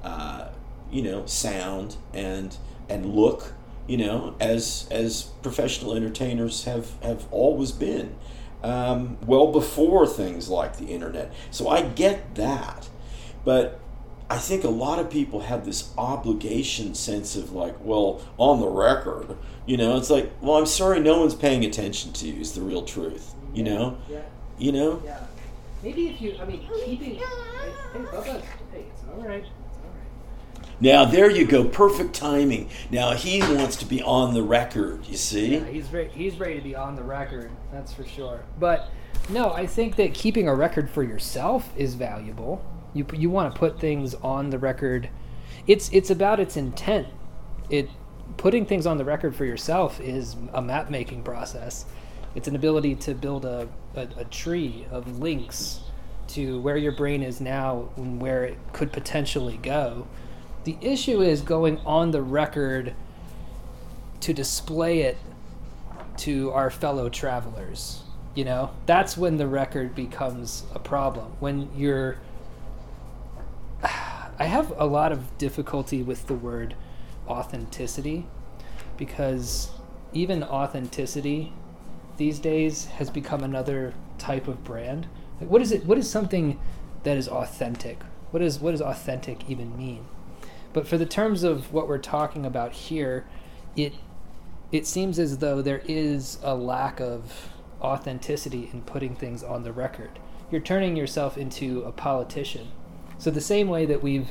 uh, you know sound and and look. You know, as as professional entertainers have have always been um, well before things like the internet. So I get that. But I think a lot of people have this obligation sense of like, well, on the record, you know, it's like, well, I'm sorry, no one's paying attention to you, is the real truth. You Yeah, know, Yeah. you know. Yeah. Maybe if you, I mean, keeping. Hey, hey, Bubba. Hey, it's all right. Now there you go, perfect timing. Now he wants to be on the record. You see? Yeah, he's ready. He's ready to be on the record. That's for sure. But no, I think that keeping a record for yourself is valuable. You you want to put things on the record. It's it's about its intent. It putting things on the record for yourself is a map making process. It's an ability to build a, a, a tree of links to where your brain is now and where it could potentially go. The issue is going on the record to display it to our fellow travelers. You know, that's when the record becomes a problem. When you're. *sighs* I have a lot of difficulty with the word authenticity because even authenticity these days has become another type of brand. Like what is it what is something that is authentic? What is what does authentic even mean? But for the terms of what we're talking about here, it it seems as though there is a lack of authenticity in putting things on the record. You're turning yourself into a politician. So the same way that we've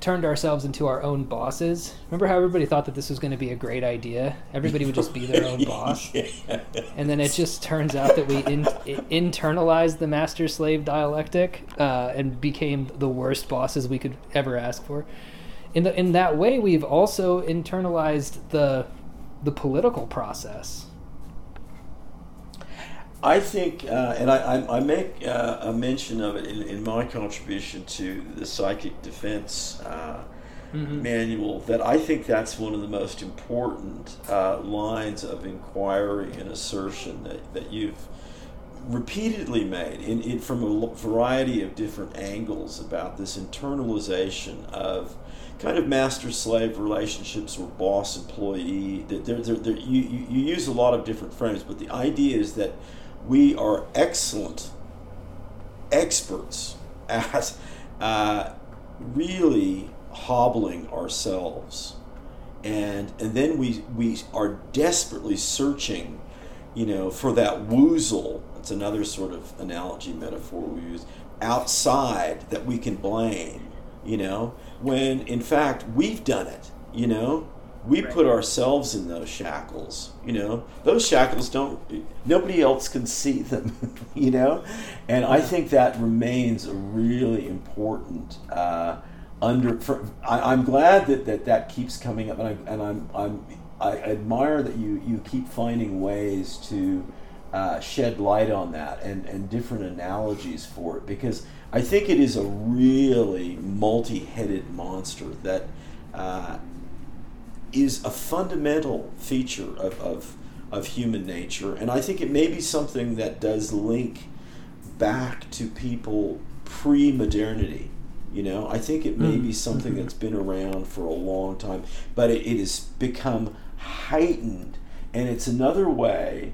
turned ourselves into our own bosses. Remember how everybody thought that this was going to be a great idea? Everybody would just be their own *laughs* boss. And then it just turns out that we in, internalized the master slave dialectic uh, and became the worst bosses we could ever ask for. In, the, in that way, we've also internalized the, the political process. I think, uh, and I, I, I make uh, a mention of it in, in my contribution to the psychic defense uh, manual, that I think that's one of the most important uh, lines of inquiry and assertion that, that you've repeatedly made in, in, from a variety of different angles about this internalization of kind of master slave relationships or boss employee. There, there, you, you, you use a lot of different frames, but the idea is that we are excellent experts at uh, really hobbling ourselves. And, and then we, we are desperately searching, you know, for that woozle. It's another sort of analogy metaphor we use outside that we can blame, you know, when in fact we've done it, you know, we Right. put ourselves in those shackles you know? Those shackles don't nobody else can see them *laughs* you know? And i think that remains a really important uh, under for, I, i'm glad that, that that keeps coming up and, I, and i'm i'm i admire that you you keep finding ways to uh, shed light on that and, and different analogies for it because I think it is a really multi headed monster that uh, is a fundamental feature of, of, of human nature. And I think it may be something that does link back to people pre modernity. You know, I think it may Mm. be something that's been around for a long time, but it, it has become heightened. And it's another way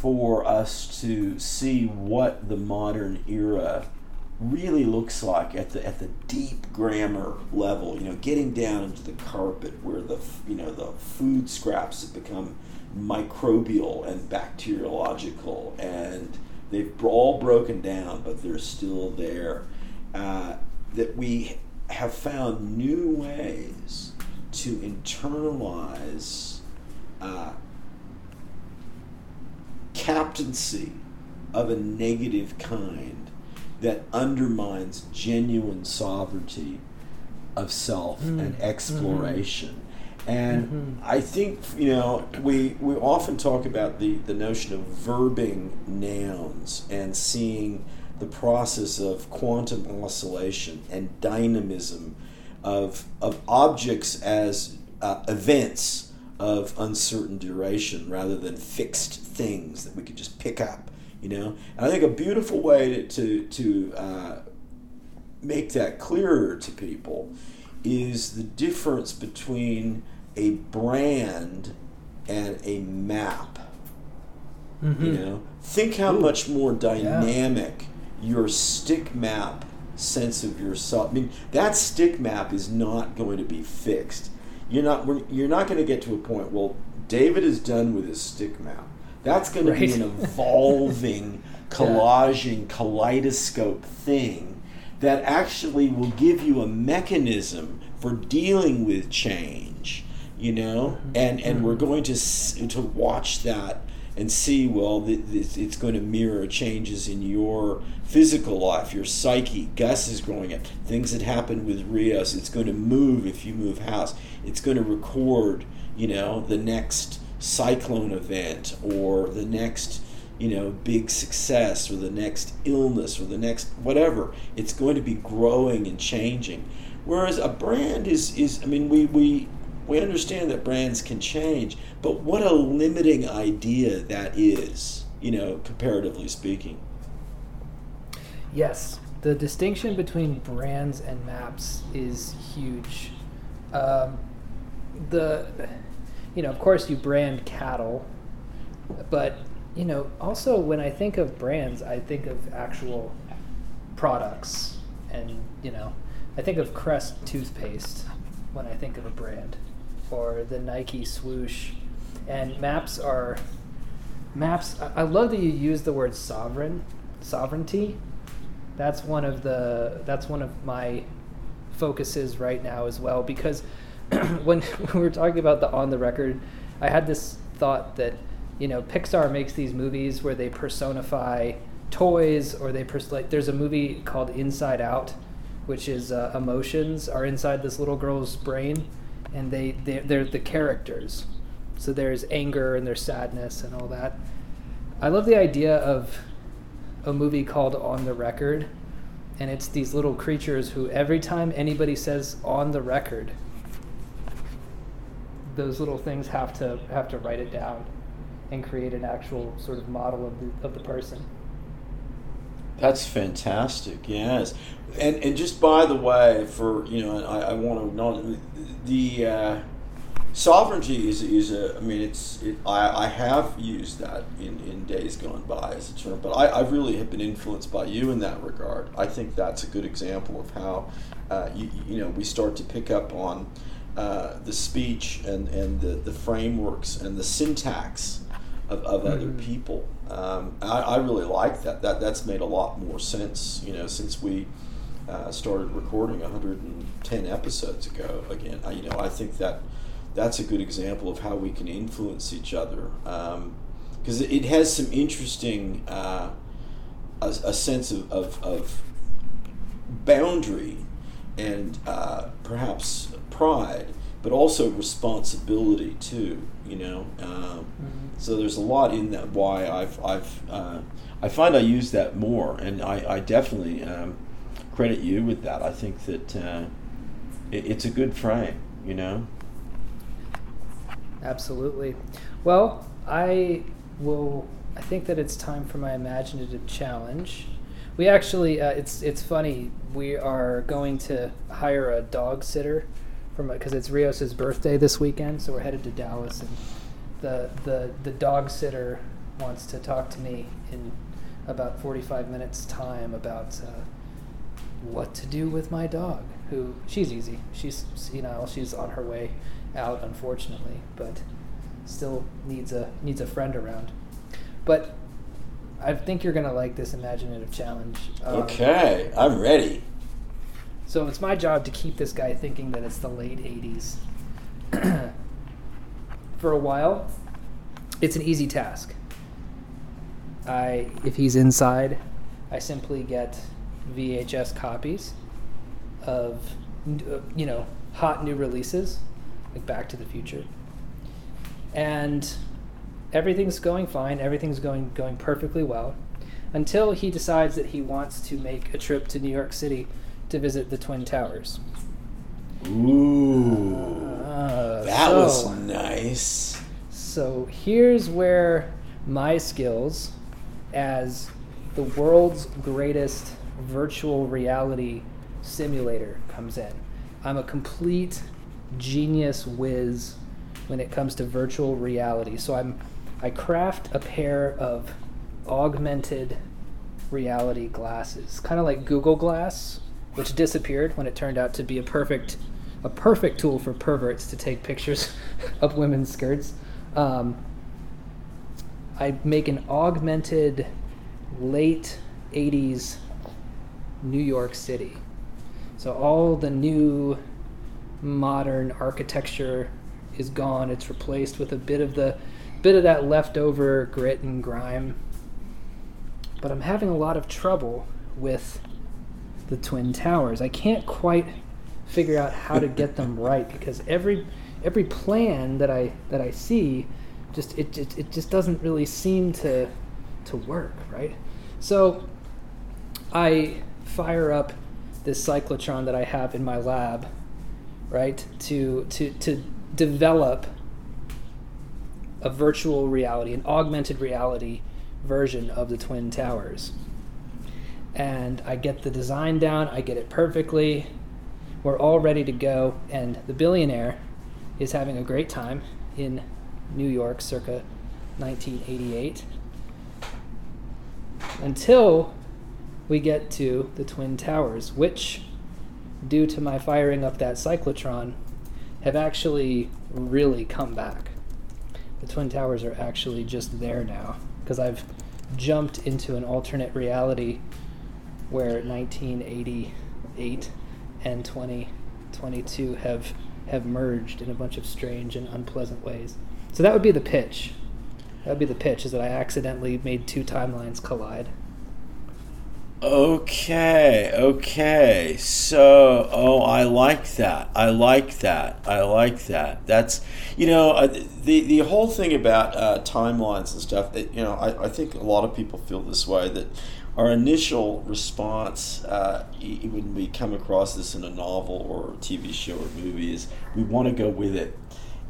for us to see what the modern era really looks like at the at the deep grammar level. You know, getting down into the carpet where the you know the food scraps have become microbial and bacteriological, and they've all broken down, but they're still there. Uh, that we have found new ways to internalize uh, captaincy of a negative kind that undermines genuine sovereignty of self Mm. and exploration. And Mhm. I think you know we we often talk about the the notion of verbing nouns and seeing the process of quantum oscillation and dynamism of of objects as uh, events of uncertain duration rather than fixed things that we could just pick up you know? And i think a beautiful way to to, to uh, make that clearer to people is the difference between a brand and a map. Mm-hmm. you know? Think how Ooh. much more dynamic your stick map sense of yourself i mean that stick map is not going to be fixed you're not we're- you're not going to get to a point well david is done with his stick map. That's going to be an *laughs* evolving, collaging, kaleidoscope thing that actually will give you a mechanism for dealing with change. You know, and and we're mm-hmm. going to to watch that and see well it's going to mirror changes in your physical life your psyche gus is growing up things that happen with rios it's going to move if you move house. It's going to record you know the next cyclone event or the next you know big success or the next illness or the next whatever. It's going to be growing and changing. Whereas a brand is is i mean we we we understand that brands can change, but what a limiting idea that is, you know, comparatively speaking. Yes, the distinction between brands and maps is huge. Um, the, you know, of course, you brand cattle, but you know, also when I think of brands, I think of actual products, and you know, I think of Crest toothpaste when I think of a brand, or the Nike swoosh, and maps are maps. I, love that you use the word sovereign, sovereignty that's one of the that's one of my focuses right now as well because *clears throat* when *laughs* we were talking about the on the record i had this thought that you know pixar makes these movies where they personify toys or they pers- like there's a movie called inside out which is uh, emotions are inside this little girl's brain and they they're, they're the characters. So there's anger and there's sadness and all that. I love the idea of a movie called On the Record, and it's these little creatures who every time anybody says on the record, those little things have to have to write it down and create an actual sort of model of the of the person. That's fantastic. Yes, and and just by the way, for you know, I, I want to not the uh, sovereignty is is a. I mean, it's it, I I have used that in, in days gone by as a term, but I, I really have been influenced by you in that regard. I think that's a good example of how uh, you you know we start to pick up on uh, the speech and and the the frameworks and the syntax of, of other Mhm. people. Um, I, I really like that. That that's made a lot more sense. You know, since we uh, started recording 110 episodes ago. Again, I, you know, I think that that's a good example of how we can influence each other because it, it has some interesting uh, a, a sense of, of, of boundary and uh, perhaps pride, but also responsibility too. You know, um, so there's a lot in that. Why I've I've uh, I find I use that more, and I, I definitely um, credit you with that. I think that uh, it, it's a good frame. You know. Absolutely. Well, I will. I think that it's time for my imaginative challenge. We actually, uh, it's it's funny. We are going to hire a dog sitter from because it's Rios's birthday this weekend, so we're headed to Dallas, and the the the dog sitter wants to talk to me in about forty five minutes time about uh, what to do with my dog. Who she's easy. She's senile. She's on her way out, unfortunately, but still needs a needs a friend around. But I think you're gonna like this imaginative challenge. Um, Okay, I'm ready. So it's my job to keep this guy thinking that it's the late '80s. *clears throat* For a while, it's an easy task. I, if he's inside, I simply get VHS copies of, uh, you know, hot new releases, like Back to the Future, and everything's going fine. Everything's going going perfectly well, until he decides that he wants to make a trip to New York City to visit the Twin Towers. Ooh, Uh, that so- was nice. So here's where my skills as the world's greatest virtual reality simulator comes in. I'm a complete genius whiz when it comes to virtual reality. So I'm I craft a pair of augmented reality glasses, kind of like Google Glass, which disappeared when it turned out to be a perfect a perfect tool for perverts to take pictures *laughs* of women's skirts. Um, I make an augmented late 80s New York City. So all the new modern architecture is gone. It's replaced with a bit of the bit of that leftover grit and grime. But I'm having a lot of trouble with the twin towers. I can't quite figure out how to get them *laughs* right because every every plan that I that I see just it, it, it just doesn't really seem to to work, right? So I fire up this cyclotron that I have in my lab, right, to to to develop a virtual reality, an augmented reality version of the Twin Towers. And I get the design down, I get it perfectly. We're all ready to go, and the billionaire is having a great time in New York circa 1988 until we get to the Twin Towers, which, due to my firing up that cyclotron, have actually really come back. The Twin Towers are actually just there now because I've jumped into an alternate reality where 1988 and 2022 have have merged in a bunch of strange and unpleasant ways. So that would be the pitch. That would be the pitch is that I accidentally made two timelines collide. Okay, okay. So, oh, I like that. I like that. I like that. That's, you know, uh, the the whole thing about uh, timelines and stuff. You know, I, I think a lot of people feel this way. That our initial response, uh, when we come across this in a novel or a TV show or movie, is we want to go with it,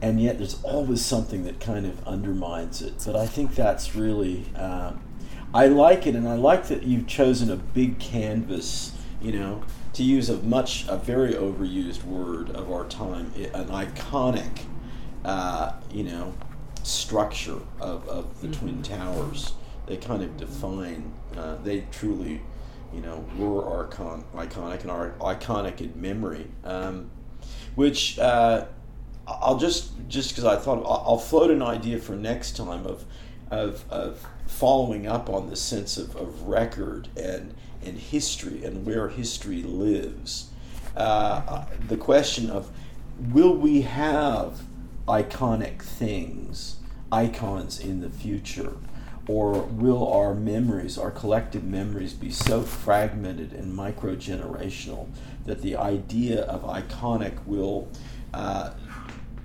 and yet there's always something that kind of undermines it. But I think that's really. Um, I like it, and I like that you've chosen a big canvas. You know, to use a much a very overused word of our time, an iconic, uh, you know, structure of, of the mm-hmm. Twin Towers. They kind of define. Uh, they truly, you know, were icon- iconic and are iconic in memory. Um, which uh, I'll just just because I thought I'll float an idea for next time of of, of following up on the sense of, of record and, and history and where history lives. Uh, the question of will we have iconic things, icons in the future? Or will our memories, our collective memories, be so fragmented and micro generational that the idea of iconic will uh,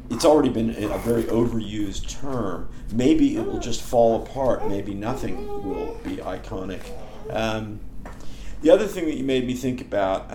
it's already been a very overused term. Maybe it will just fall apart. Maybe nothing will be iconic. Um, the other thing that you made me think about,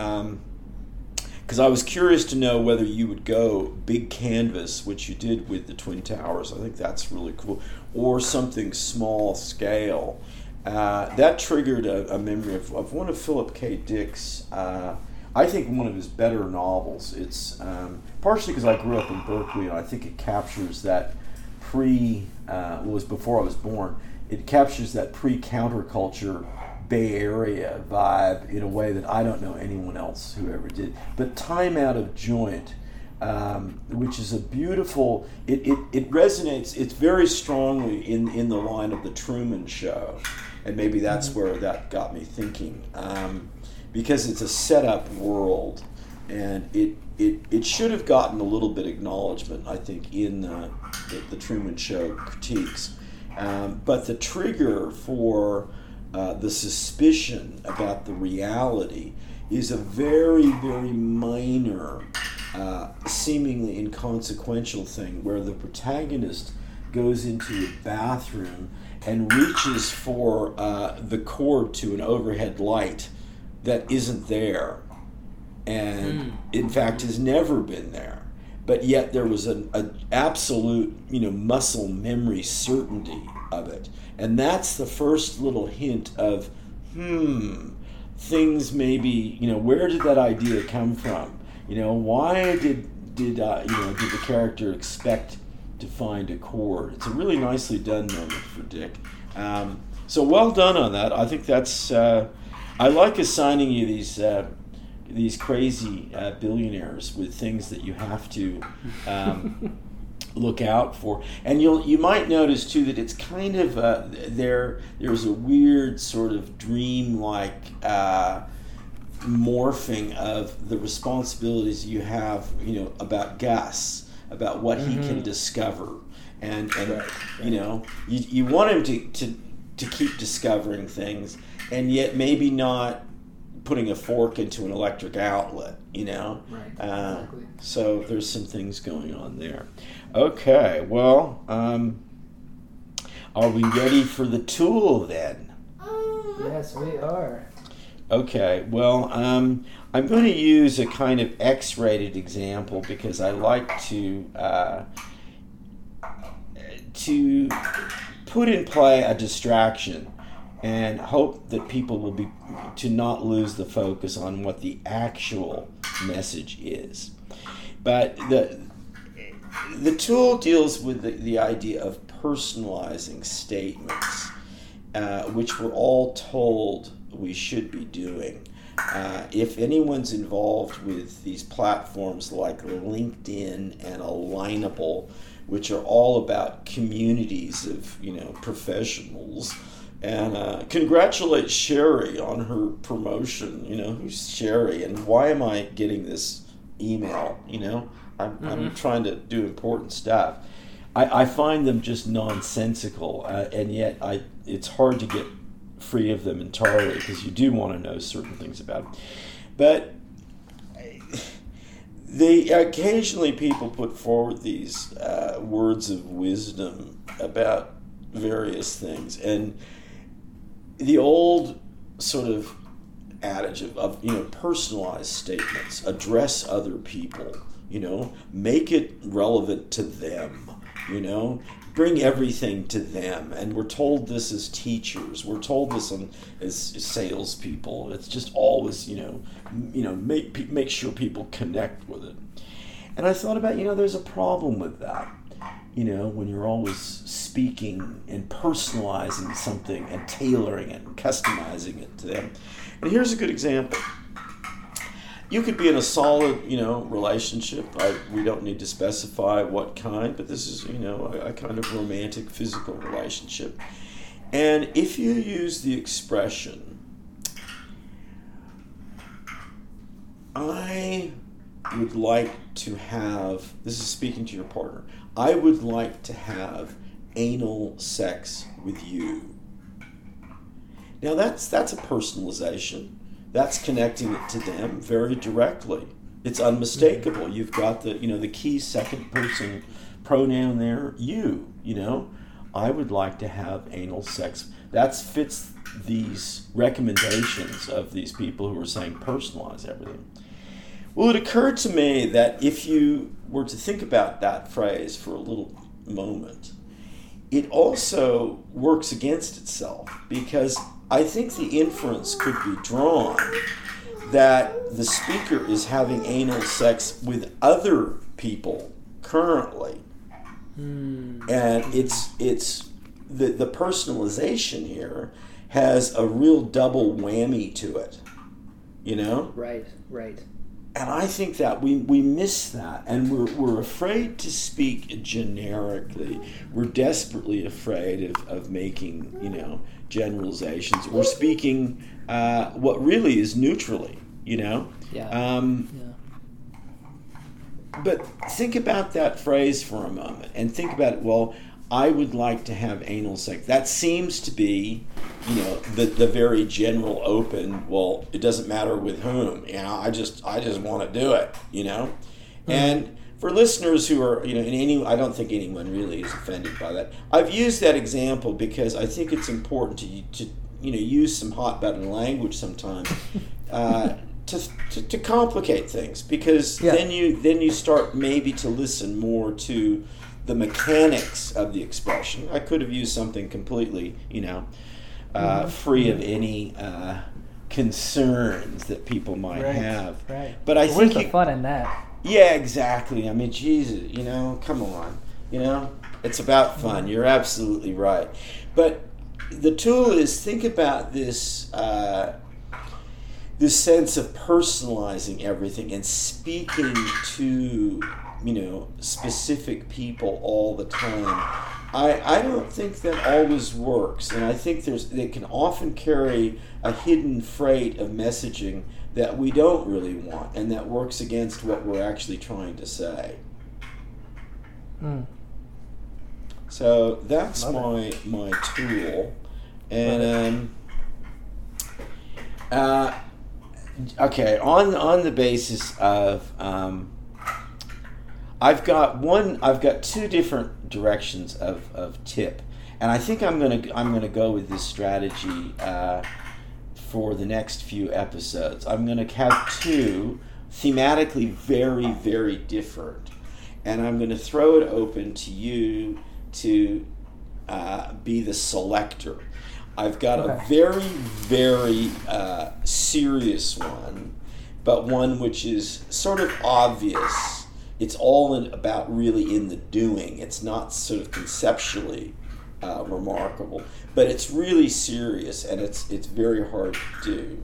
because um, I was curious to know whether you would go big canvas, which you did with the Twin Towers. I think that's really cool, or something small scale. Uh, that triggered a, a memory of, of, one of Philip K. Dick's. Uh, I think one of his better novels. It's um, partially because I grew up in Berkeley, and I think it captures that pre uh, was before I was born. It captures that pre counterculture Bay Area vibe in a way that I don't know anyone else who ever did. But Time Out of Joint, um, which is a beautiful, it, it, it resonates, it's very strongly in, in the line of The Truman Show. And maybe that's mm-hmm. where that got me thinking. Um, because it's a set up world and it, it, it should have gotten a little bit acknowledgement, I think, in the, the, the Truman Show critiques. Um, but the trigger for uh, the suspicion about the reality is a very, very minor, uh, seemingly inconsequential thing where the protagonist goes into a bathroom and reaches for uh, the cord to an overhead light that isn't there. And mm. in fact has never been there. But yet there was an absolute you know muscle memory certainty of it. And that's the first little hint of hmm things maybe you know where did that idea come from? You know why did did uh, you know did the character expect to find a cord? It's a really nicely done moment for dick. Um, so well done on that. I think that's uh, I like assigning you these uh, these crazy uh, billionaires with things that you have to um, *laughs* look out for. And you'll you might notice too that it's kind of uh, there. There's a weird sort of dream-like uh, morphing of the responsibilities you have, you know, about Gus, about what mm-hmm. he can discover, and and right, right. you know, you, you want him to, to to keep discovering things, and yet maybe not putting a fork into an electric outlet, you know? Right. Uh, exactly. So there's some things going on there. Okay, well, um, are we ready for the tool then? Yes, we are. Okay, well, um, I'm going to use a kind of X rated example because I like to. Uh, to put in play a distraction and hope that people will be to not lose the focus on what the actual message is. But the the tool deals with the, the idea of personalizing statements, uh, which we're all told we should be doing. Uh, if anyone's involved with these platforms like LinkedIn and Alignable, which are all about communities of you know professionals, and uh, congratulate Sherry on her promotion. You know, who's Sherry, and why am I getting this email? You know, I'm, mm-hmm. I'm trying to do important stuff. I, I find them just nonsensical, uh, and yet I it's hard to get free of them entirely because you do want to know certain things about them. But they occasionally people put forward these uh, words of wisdom about various things, and the old sort of adage of, of, you know personalized statements address other people you know make it relevant to them you know bring everything to them. And we're told this as teachers. We're told this on, as salespeople. It's just always you know you know make make sure people connect with it. And i thought about you know there's a problem with that you know, when you're always speaking and personalizing something and tailoring it and customizing it to them. And here's a good example. You could be in a solid, you know, relationship. I, we don't need to specify what kind, but this is, you know, a, a kind of romantic physical relationship. And if you use the expression, I would like to have, this is speaking to your partner, I would like to have anal sex with you. Now that's that's a personalization. That's connecting it to them very directly. It's unmistakable. You've got the you know the key second person pronoun there, you, you know. I would like to have anal sex. That fits these recommendations of these people who are saying personalize everything. Well, it occurred to me that if you were to think about that phrase for a little moment, it also works against itself because I think the inference could be drawn that the speaker is having anal sex with other people currently. Mm. And it's it's the the personalization here has a real double whammy to it. You know? Right, right and I think that we, we miss that, and we're, we're afraid to speak generically. We're desperately afraid of, of making, you know, generalizations. We're speaking uh, what really is neutrally, you know? Yeah. Um, yeah. But think about that phrase for a moment and think about it. Well, I would like to have anal sex. That seems to be, you know, the, the very general open. Well, it doesn't matter with whom. You know, I just I just want to do it. You know, mm-hmm. and for listeners who are you know in any I don't think anyone really is offended by that. I've used that example because I think it's important to to you know use some hot button language sometimes. *laughs* Uh, to, to, to, complicate things because yeah. then you then you start maybe to listen more to the mechanics of the expression. I could have used something completely, you know, uh, mm-hmm. free of any uh, concerns that people might right, have. Right. But I well, think the fun in that? Yeah, exactly. I mean, Jesus, you know, come on, you know, it's about fun. You're absolutely right. But the tool is think about this. Uh, this sense of personalizing everything and speaking to you know, specific people all the time. I, I don't think that always works, and I think there's it can often carry a hidden freight of messaging that we don't really want, and that works against what we're actually trying to say. Mm. So that's my my tool, and um, uh, okay on on the basis of um, I've got one I've got two different directions of, of tip, and I think I'm gonna I'm gonna go with this strategy uh, for the next few episodes. I'm gonna have two thematically very very different, and I'm gonna throw it open to you to uh, be the selector. I've got a very, very uh, serious one, but one which is sort of obvious. It's all in, about really in the doing. It's not sort of conceptually uh, remarkable, but it's really serious and it's it's very hard to do.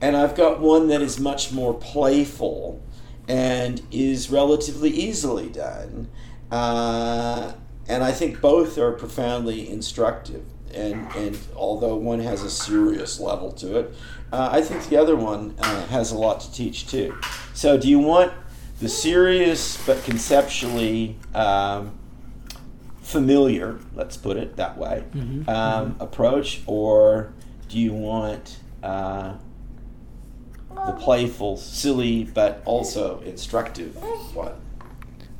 And I've got one that is much more playful and is relatively easily done. Uh, and I think both are profoundly instructive. And, and although one has a serious level to it, uh, I think the other one uh, has a lot to teach too. So, do you want the serious but conceptually um, familiar, let's put it that way, Mhm, um, approach, or do you want uh, the playful, silly, but also instructive one?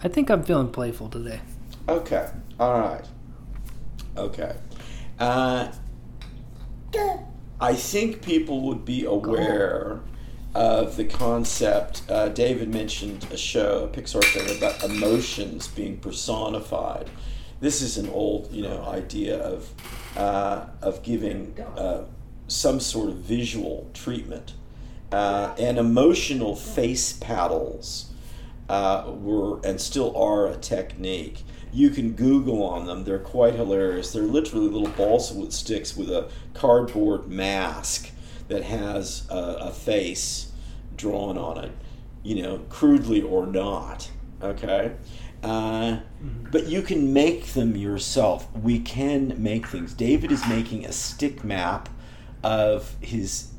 I think I'm feeling playful today. Okay. All right. Okay. Uh, I think people would be aware of the concept. Uh, David mentioned a show, a Pixar thing about emotions being personified. This is an old, you know, idea of uh, of giving uh, some sort of visual treatment uh, and emotional face paddles uh, were and still are a technique. You can Google on them; they're quite hilarious. They're literally little balsa sticks with a cardboard mask that has a, a face drawn on it, you know, crudely or not. Okay. Uh, but you can make them yourself. We can make things. David is making a stick map of his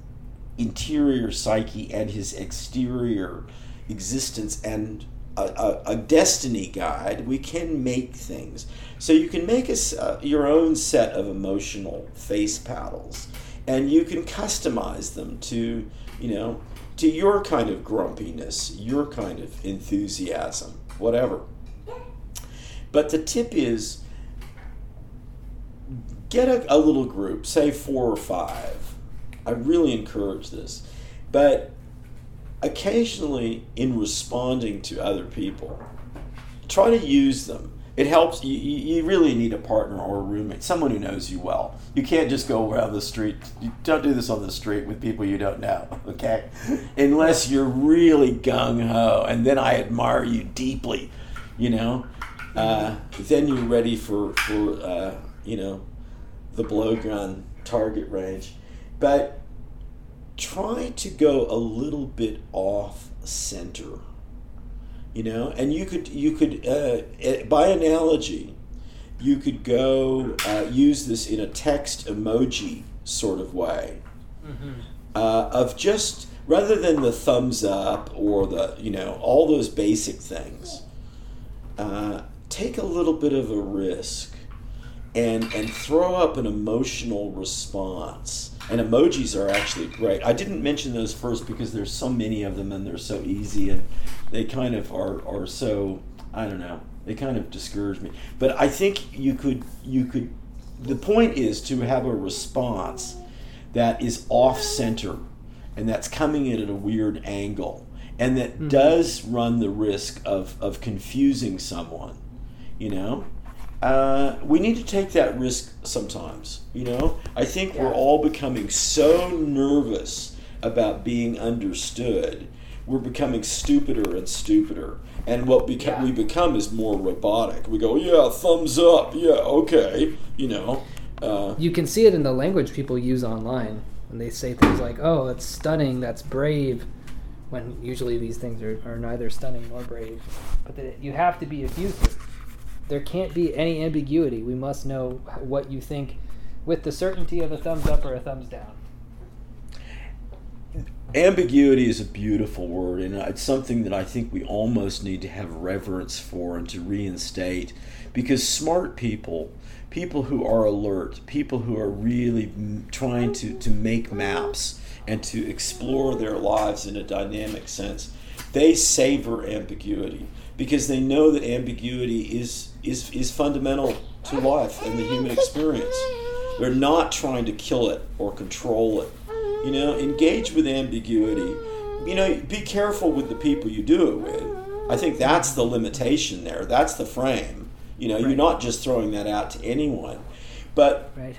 interior psyche and his exterior existence and a, a, a destiny guide. We can make things. So you can make a uh, your own set of emotional face paddles and you can customize them to, you know, to your kind of grumpiness, your kind of enthusiasm, whatever. But the tip is get a, a little group, say four or five. I really encourage this. But occasionally, in responding to other people, try to use them. It helps. You, you really need a partner or a roommate, someone who knows you well. You can't just go around the street. You don't do this on the street with people you don't know, *laughs* okay? Unless you're really gung ho, and then I admire you deeply, you know. Uh, then you're ready for for uh, you know the blowgun target range, but try to go a little bit off center you know? And you could you could uh, by analogy you could go uh, use this in a text emoji sort of way. Uh, of just rather than the thumbs up or the you know all those basic things uh, take a little bit of a risk and and throw up an emotional response. And emojis are actually great. I didn't mention those first because there's so many of them and they're so easy and they kind of are are so i don't know they kind of discourage me. But i think you could you could the point is to have a response that is off center and that's coming in at a weird angle and that mm-hmm. does run the risk of of confusing someone you know uh, we need to take that risk sometimes. You know, I think we're all becoming so nervous about being understood. We're becoming stupider and stupider, and what beca- Yeah. we become is more robotic. We go, yeah, thumbs up, yeah, okay, you know. Uh, You can see it in the language people use online when they say things like, "Oh, that's stunning. That's brave." when usually these things are, are neither stunning nor brave. But that you have to be effusive. There can't be any ambiguity. We must know what you think with the certainty of a thumbs up or a thumbs down. Ambiguity is a beautiful word, and it's something that I think we almost need to have reverence for and to reinstate because smart people, people who are alert, people who are really trying to, to make maps and to explore their lives in a dynamic sense, they savor ambiguity because they know that ambiguity is, is, is fundamental to life and the human experience. They're not trying to kill it or control it. You know, engage with ambiguity. You know, be careful with the people you do it with. I think that's the limitation there. That's the frame. You know, right. you're not just throwing that out to anyone. But right.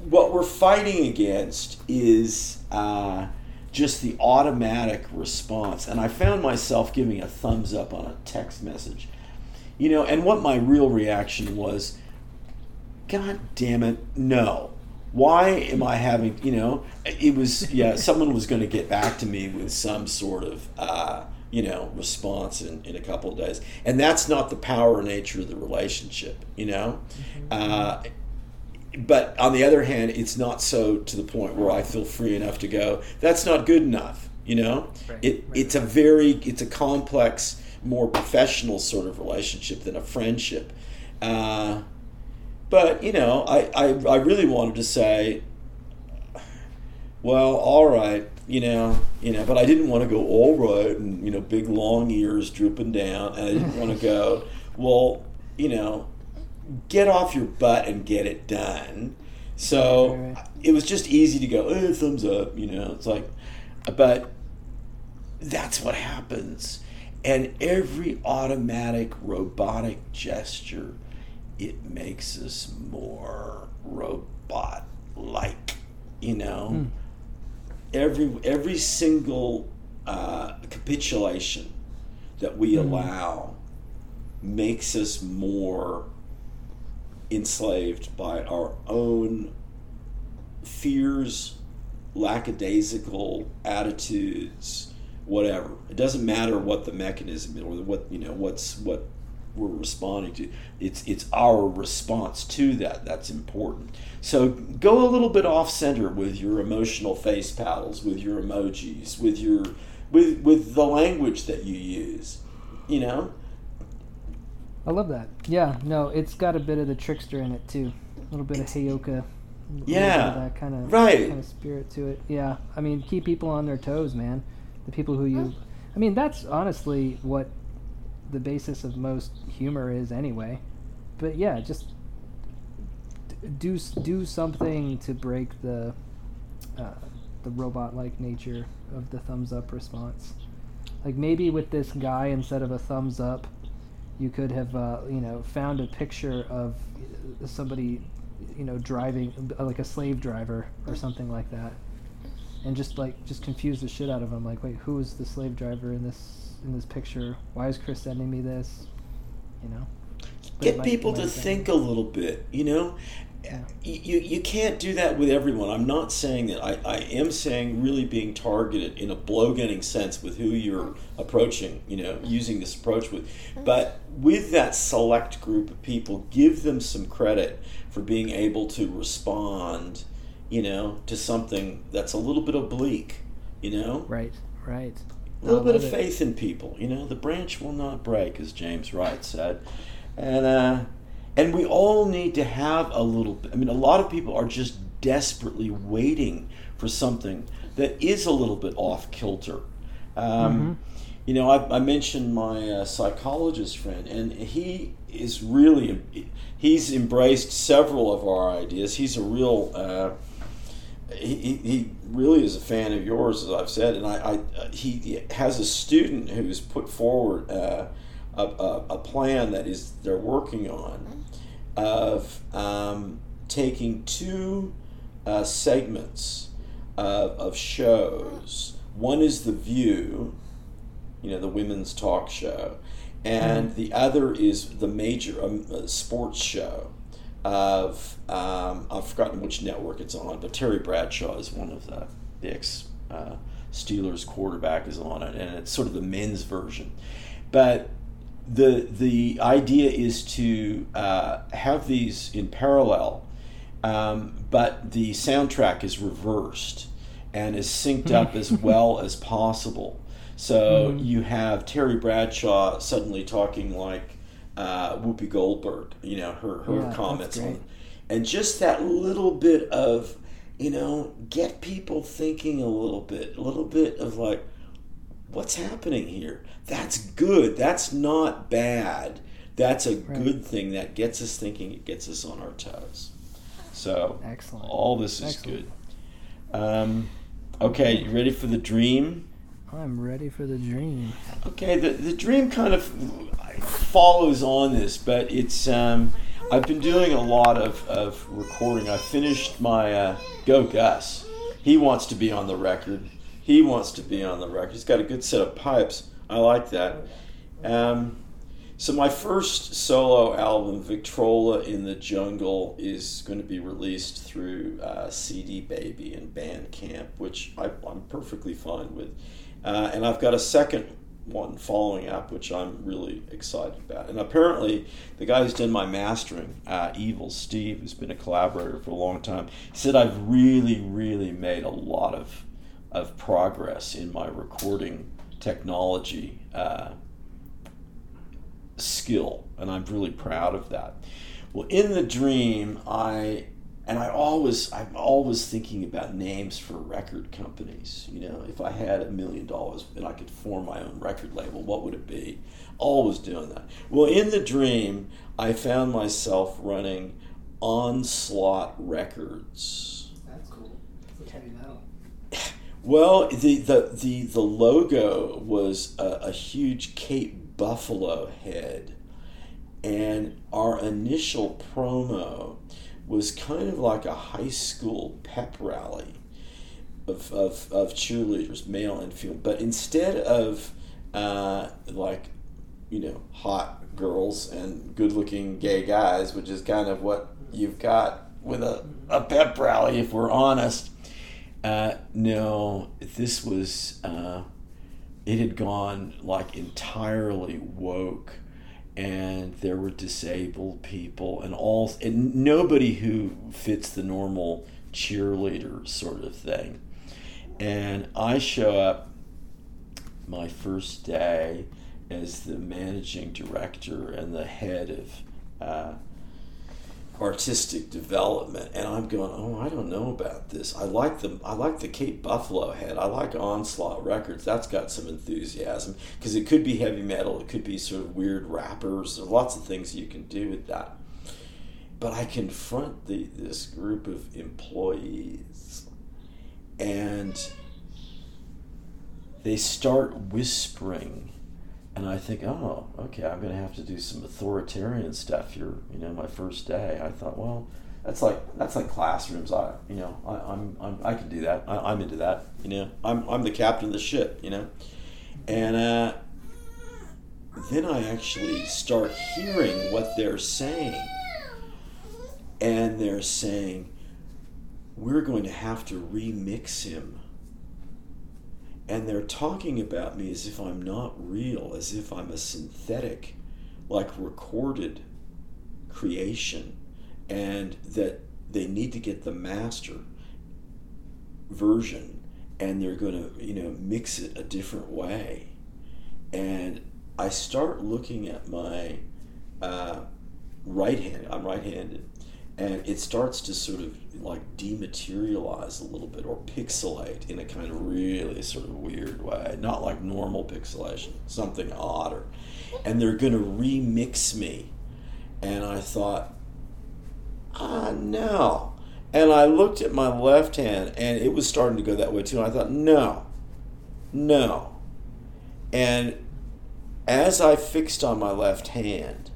what we're fighting against is uh, just the automatic response. And I found myself giving a thumbs up on a text message. You know, and what my real reaction was God damn it, no. Why am I having, you know, it was, yeah, *laughs* someone was going to get back to me with some sort of, uh, you know, response in, in a couple of days. And that's not the power nature of the relationship, you know? Mm-hmm. Uh, but on the other hand, it's not so to the point where I feel free enough to go, that's not good enough, you know? Right, it, right. It's a very, it's a complex, more professional sort of relationship than a friendship. Uh, but you know, I, I, I really wanted to say, well, all right, you know, you know, but I didn't want to go all right and you know, big long ears drooping down, and I didn't want to go, *laughs* well, you know, get off your butt and get it done. So right, right. it was just easy to go, oh, thumbs up, you know. It's like, but that's what happens. And every automatic robotic gesture it makes us more robot like you know mm. every every single uh, capitulation that we mm. allow makes us more enslaved by our own fears lackadaisical attitudes whatever it doesn't matter what the mechanism or what you know what's what we're responding to. It's it's our response to that that's important. So go a little bit off center with your emotional face paddles, with your emojis, with your with with the language that you use. You know. I love that. Yeah, no, it's got a bit of the trickster in it too. A little bit of Heyoka. Yeah. That kind of right. kind of spirit to it. Yeah. I mean, keep people on their toes, man. The people who you I mean, that's honestly what the basis of most humor is anyway. But yeah, just do do something to break the uh, the robot-like nature of the thumbs up response. Like maybe with this guy, instead of a thumbs up, you could have uh, you know found a picture of somebody you know driving like a slave driver or something like that, and just like just confuse the shit out of him. Like, wait, who is the slave driver in this in this picture? Why is Chris sending me this? You know, get people to think a little bit. You know, yeah. you you can't do that with everyone. I'm not saying that. I, I am saying really being targeted in a blow getting sense with who you're approaching. You know, using this approach with, mm-hmm. but with that select group of people, give them some credit for being able to respond. You know, to something that's a little bit oblique. You know, right, right. A little bit of it. faith in people. You know, the branch will not break, as James Wright said, and uh, and we all need to have a little. I mean, a lot of people are just desperately waiting for something that is a little bit off kilter. Um, mm-hmm. You know, I, I mentioned my uh, psychologist friend, and he is really he's embraced several of our ideas. He's a real uh, he, he really is a fan of yours, as I've said, and I, I uh, he has a student who's put forward uh, a, a, a, plan that is they're working on of um, taking two uh, segments of, of shows. One is the View, you know, the women's talk show, and mm-hmm. the other is the major um, sports show of um, I've forgotten which network it's on, but Terry Bradshaw is one of the, the ex uh, Steelers quarterback is on it, and it's sort of the men's version. But the the idea is to uh, have these in parallel, um, but the soundtrack is reversed and is synced up as *laughs* well as possible. So mm-hmm. you have Terry Bradshaw suddenly talking like uh, Whoopi Goldberg, you know, her her yeah, comments on, and just that little bit of, you know, get people thinking a little bit, a little bit of like, what's happening here? That's good. That's not bad. That's a right. good thing. That gets us thinking. It gets us on our toes. So excellent. All this is Excellent. good. Um, okay, you ready for the dream? I'm ready for the dream. Okay, the the dream kind of follows on this, but it's um, I've been doing a lot of, of recording. I finished my uh, Go Gus. He wants to be on the record. He wants to be on the record. He's got a good set of pipes. I like that. Um, so my first solo album, Victrola in the Jungle, is going to be released through uh, CD Baby and Bandcamp, which I, am perfectly fine with. Uh, and I've got a second one following up, which I'm really excited about. And apparently, the guy who's done my mastering, uh, Evil Steve, who's been a collaborator for a long time, said I've really, really made a lot of of progress in my recording technology uh, skill, and I'm really proud of that. Well, in the dream, I and I always I'm always thinking about names for record companies. You know, if I had a million dollars and I could form my own record label, what would it be? Always doing that. Well, in the dream, I found myself running Onslaught Records. That's cool. It's heavy metal. *laughs* Well, the, the, the, the logo was a, a huge Cape Buffalo head. And our initial promo was kind of like a high school pep rally of, of, of cheerleaders, male and female. But instead of uh, like, you know, hot girls and good looking gay guys, which is kind of what you've got with a, a pep rally, if we're honest. Uh, no, this was, uh, it had gone like entirely woke and there were disabled people and all and nobody who fits the normal cheerleader sort of thing. And i show up my first day as the managing director and the head of uh, artistic development and I'm going, oh, I don't know about this. I like the I like the Cape Buffalo head. I like Onslaught Records. That's got some enthusiasm because it could be heavy metal. It could be sort of weird rappers. Lots of things you can do with that. But I confront the this group of employees, and they start whispering and I think, oh, okay, I'm going to have to do some authoritarian stuff here. You know, my first day, I thought, well, that's like that's like classrooms. I, you know, I, I'm, I'm I can do that. I, am into that. You know, I'm I'm the captain of the ship. You know, and uh, then I actually start hearing what they're saying, and they're saying, we're going to have to remix him and they're talking about me as if I'm not real, as if I'm a synthetic, like recorded creation, and that they need to get the master version and they're going to, you know, mix it a different way. And I start looking at my uh, right hand, I'm right handed, and it starts to sort of like dematerialize a little bit or pixelate in a kind of really sort of weird way not like normal pixelation something odder. And they're going to remix me. And i thought ah no. And i looked at my left hand and it was starting to go that way too. And i thought no. No. And as i fixed on my left hand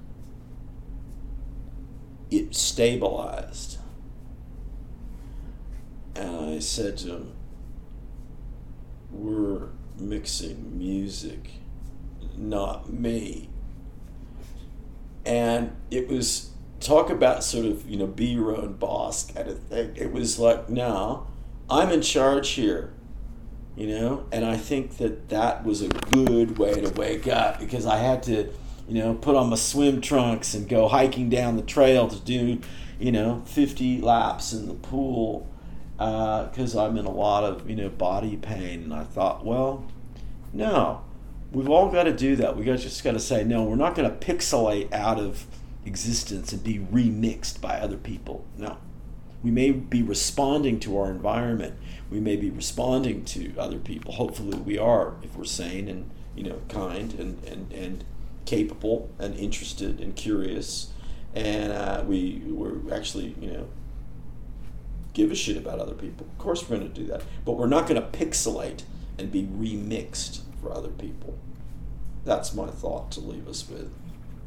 it stabilized. And I said to him, We're mixing music, not me. And it was talk about sort of, you know, be your own boss kind of thing. It was like, no, I'm in charge here. you know. And I think that that was a good way to wake up because I had to, you know, put on my swim trunks and go hiking down the trail to do, you know, 50 laps in the pool because uh, I'm in a lot of, you know, body pain. And I thought, well, no, we've all got to do that. We got just got to say, no, we're not going to pixelate out of existence and be remixed by other people. No. We may be responding to our environment. We may be responding to other people. Hopefully, we are if we're sane and you know kind and and, and capable and interested and curious, and uh, we we're actually you know give a shit about other people. Of course, we're going to do that, but we're not going to pixelate and be remixed for other people. That's my thought to leave us with.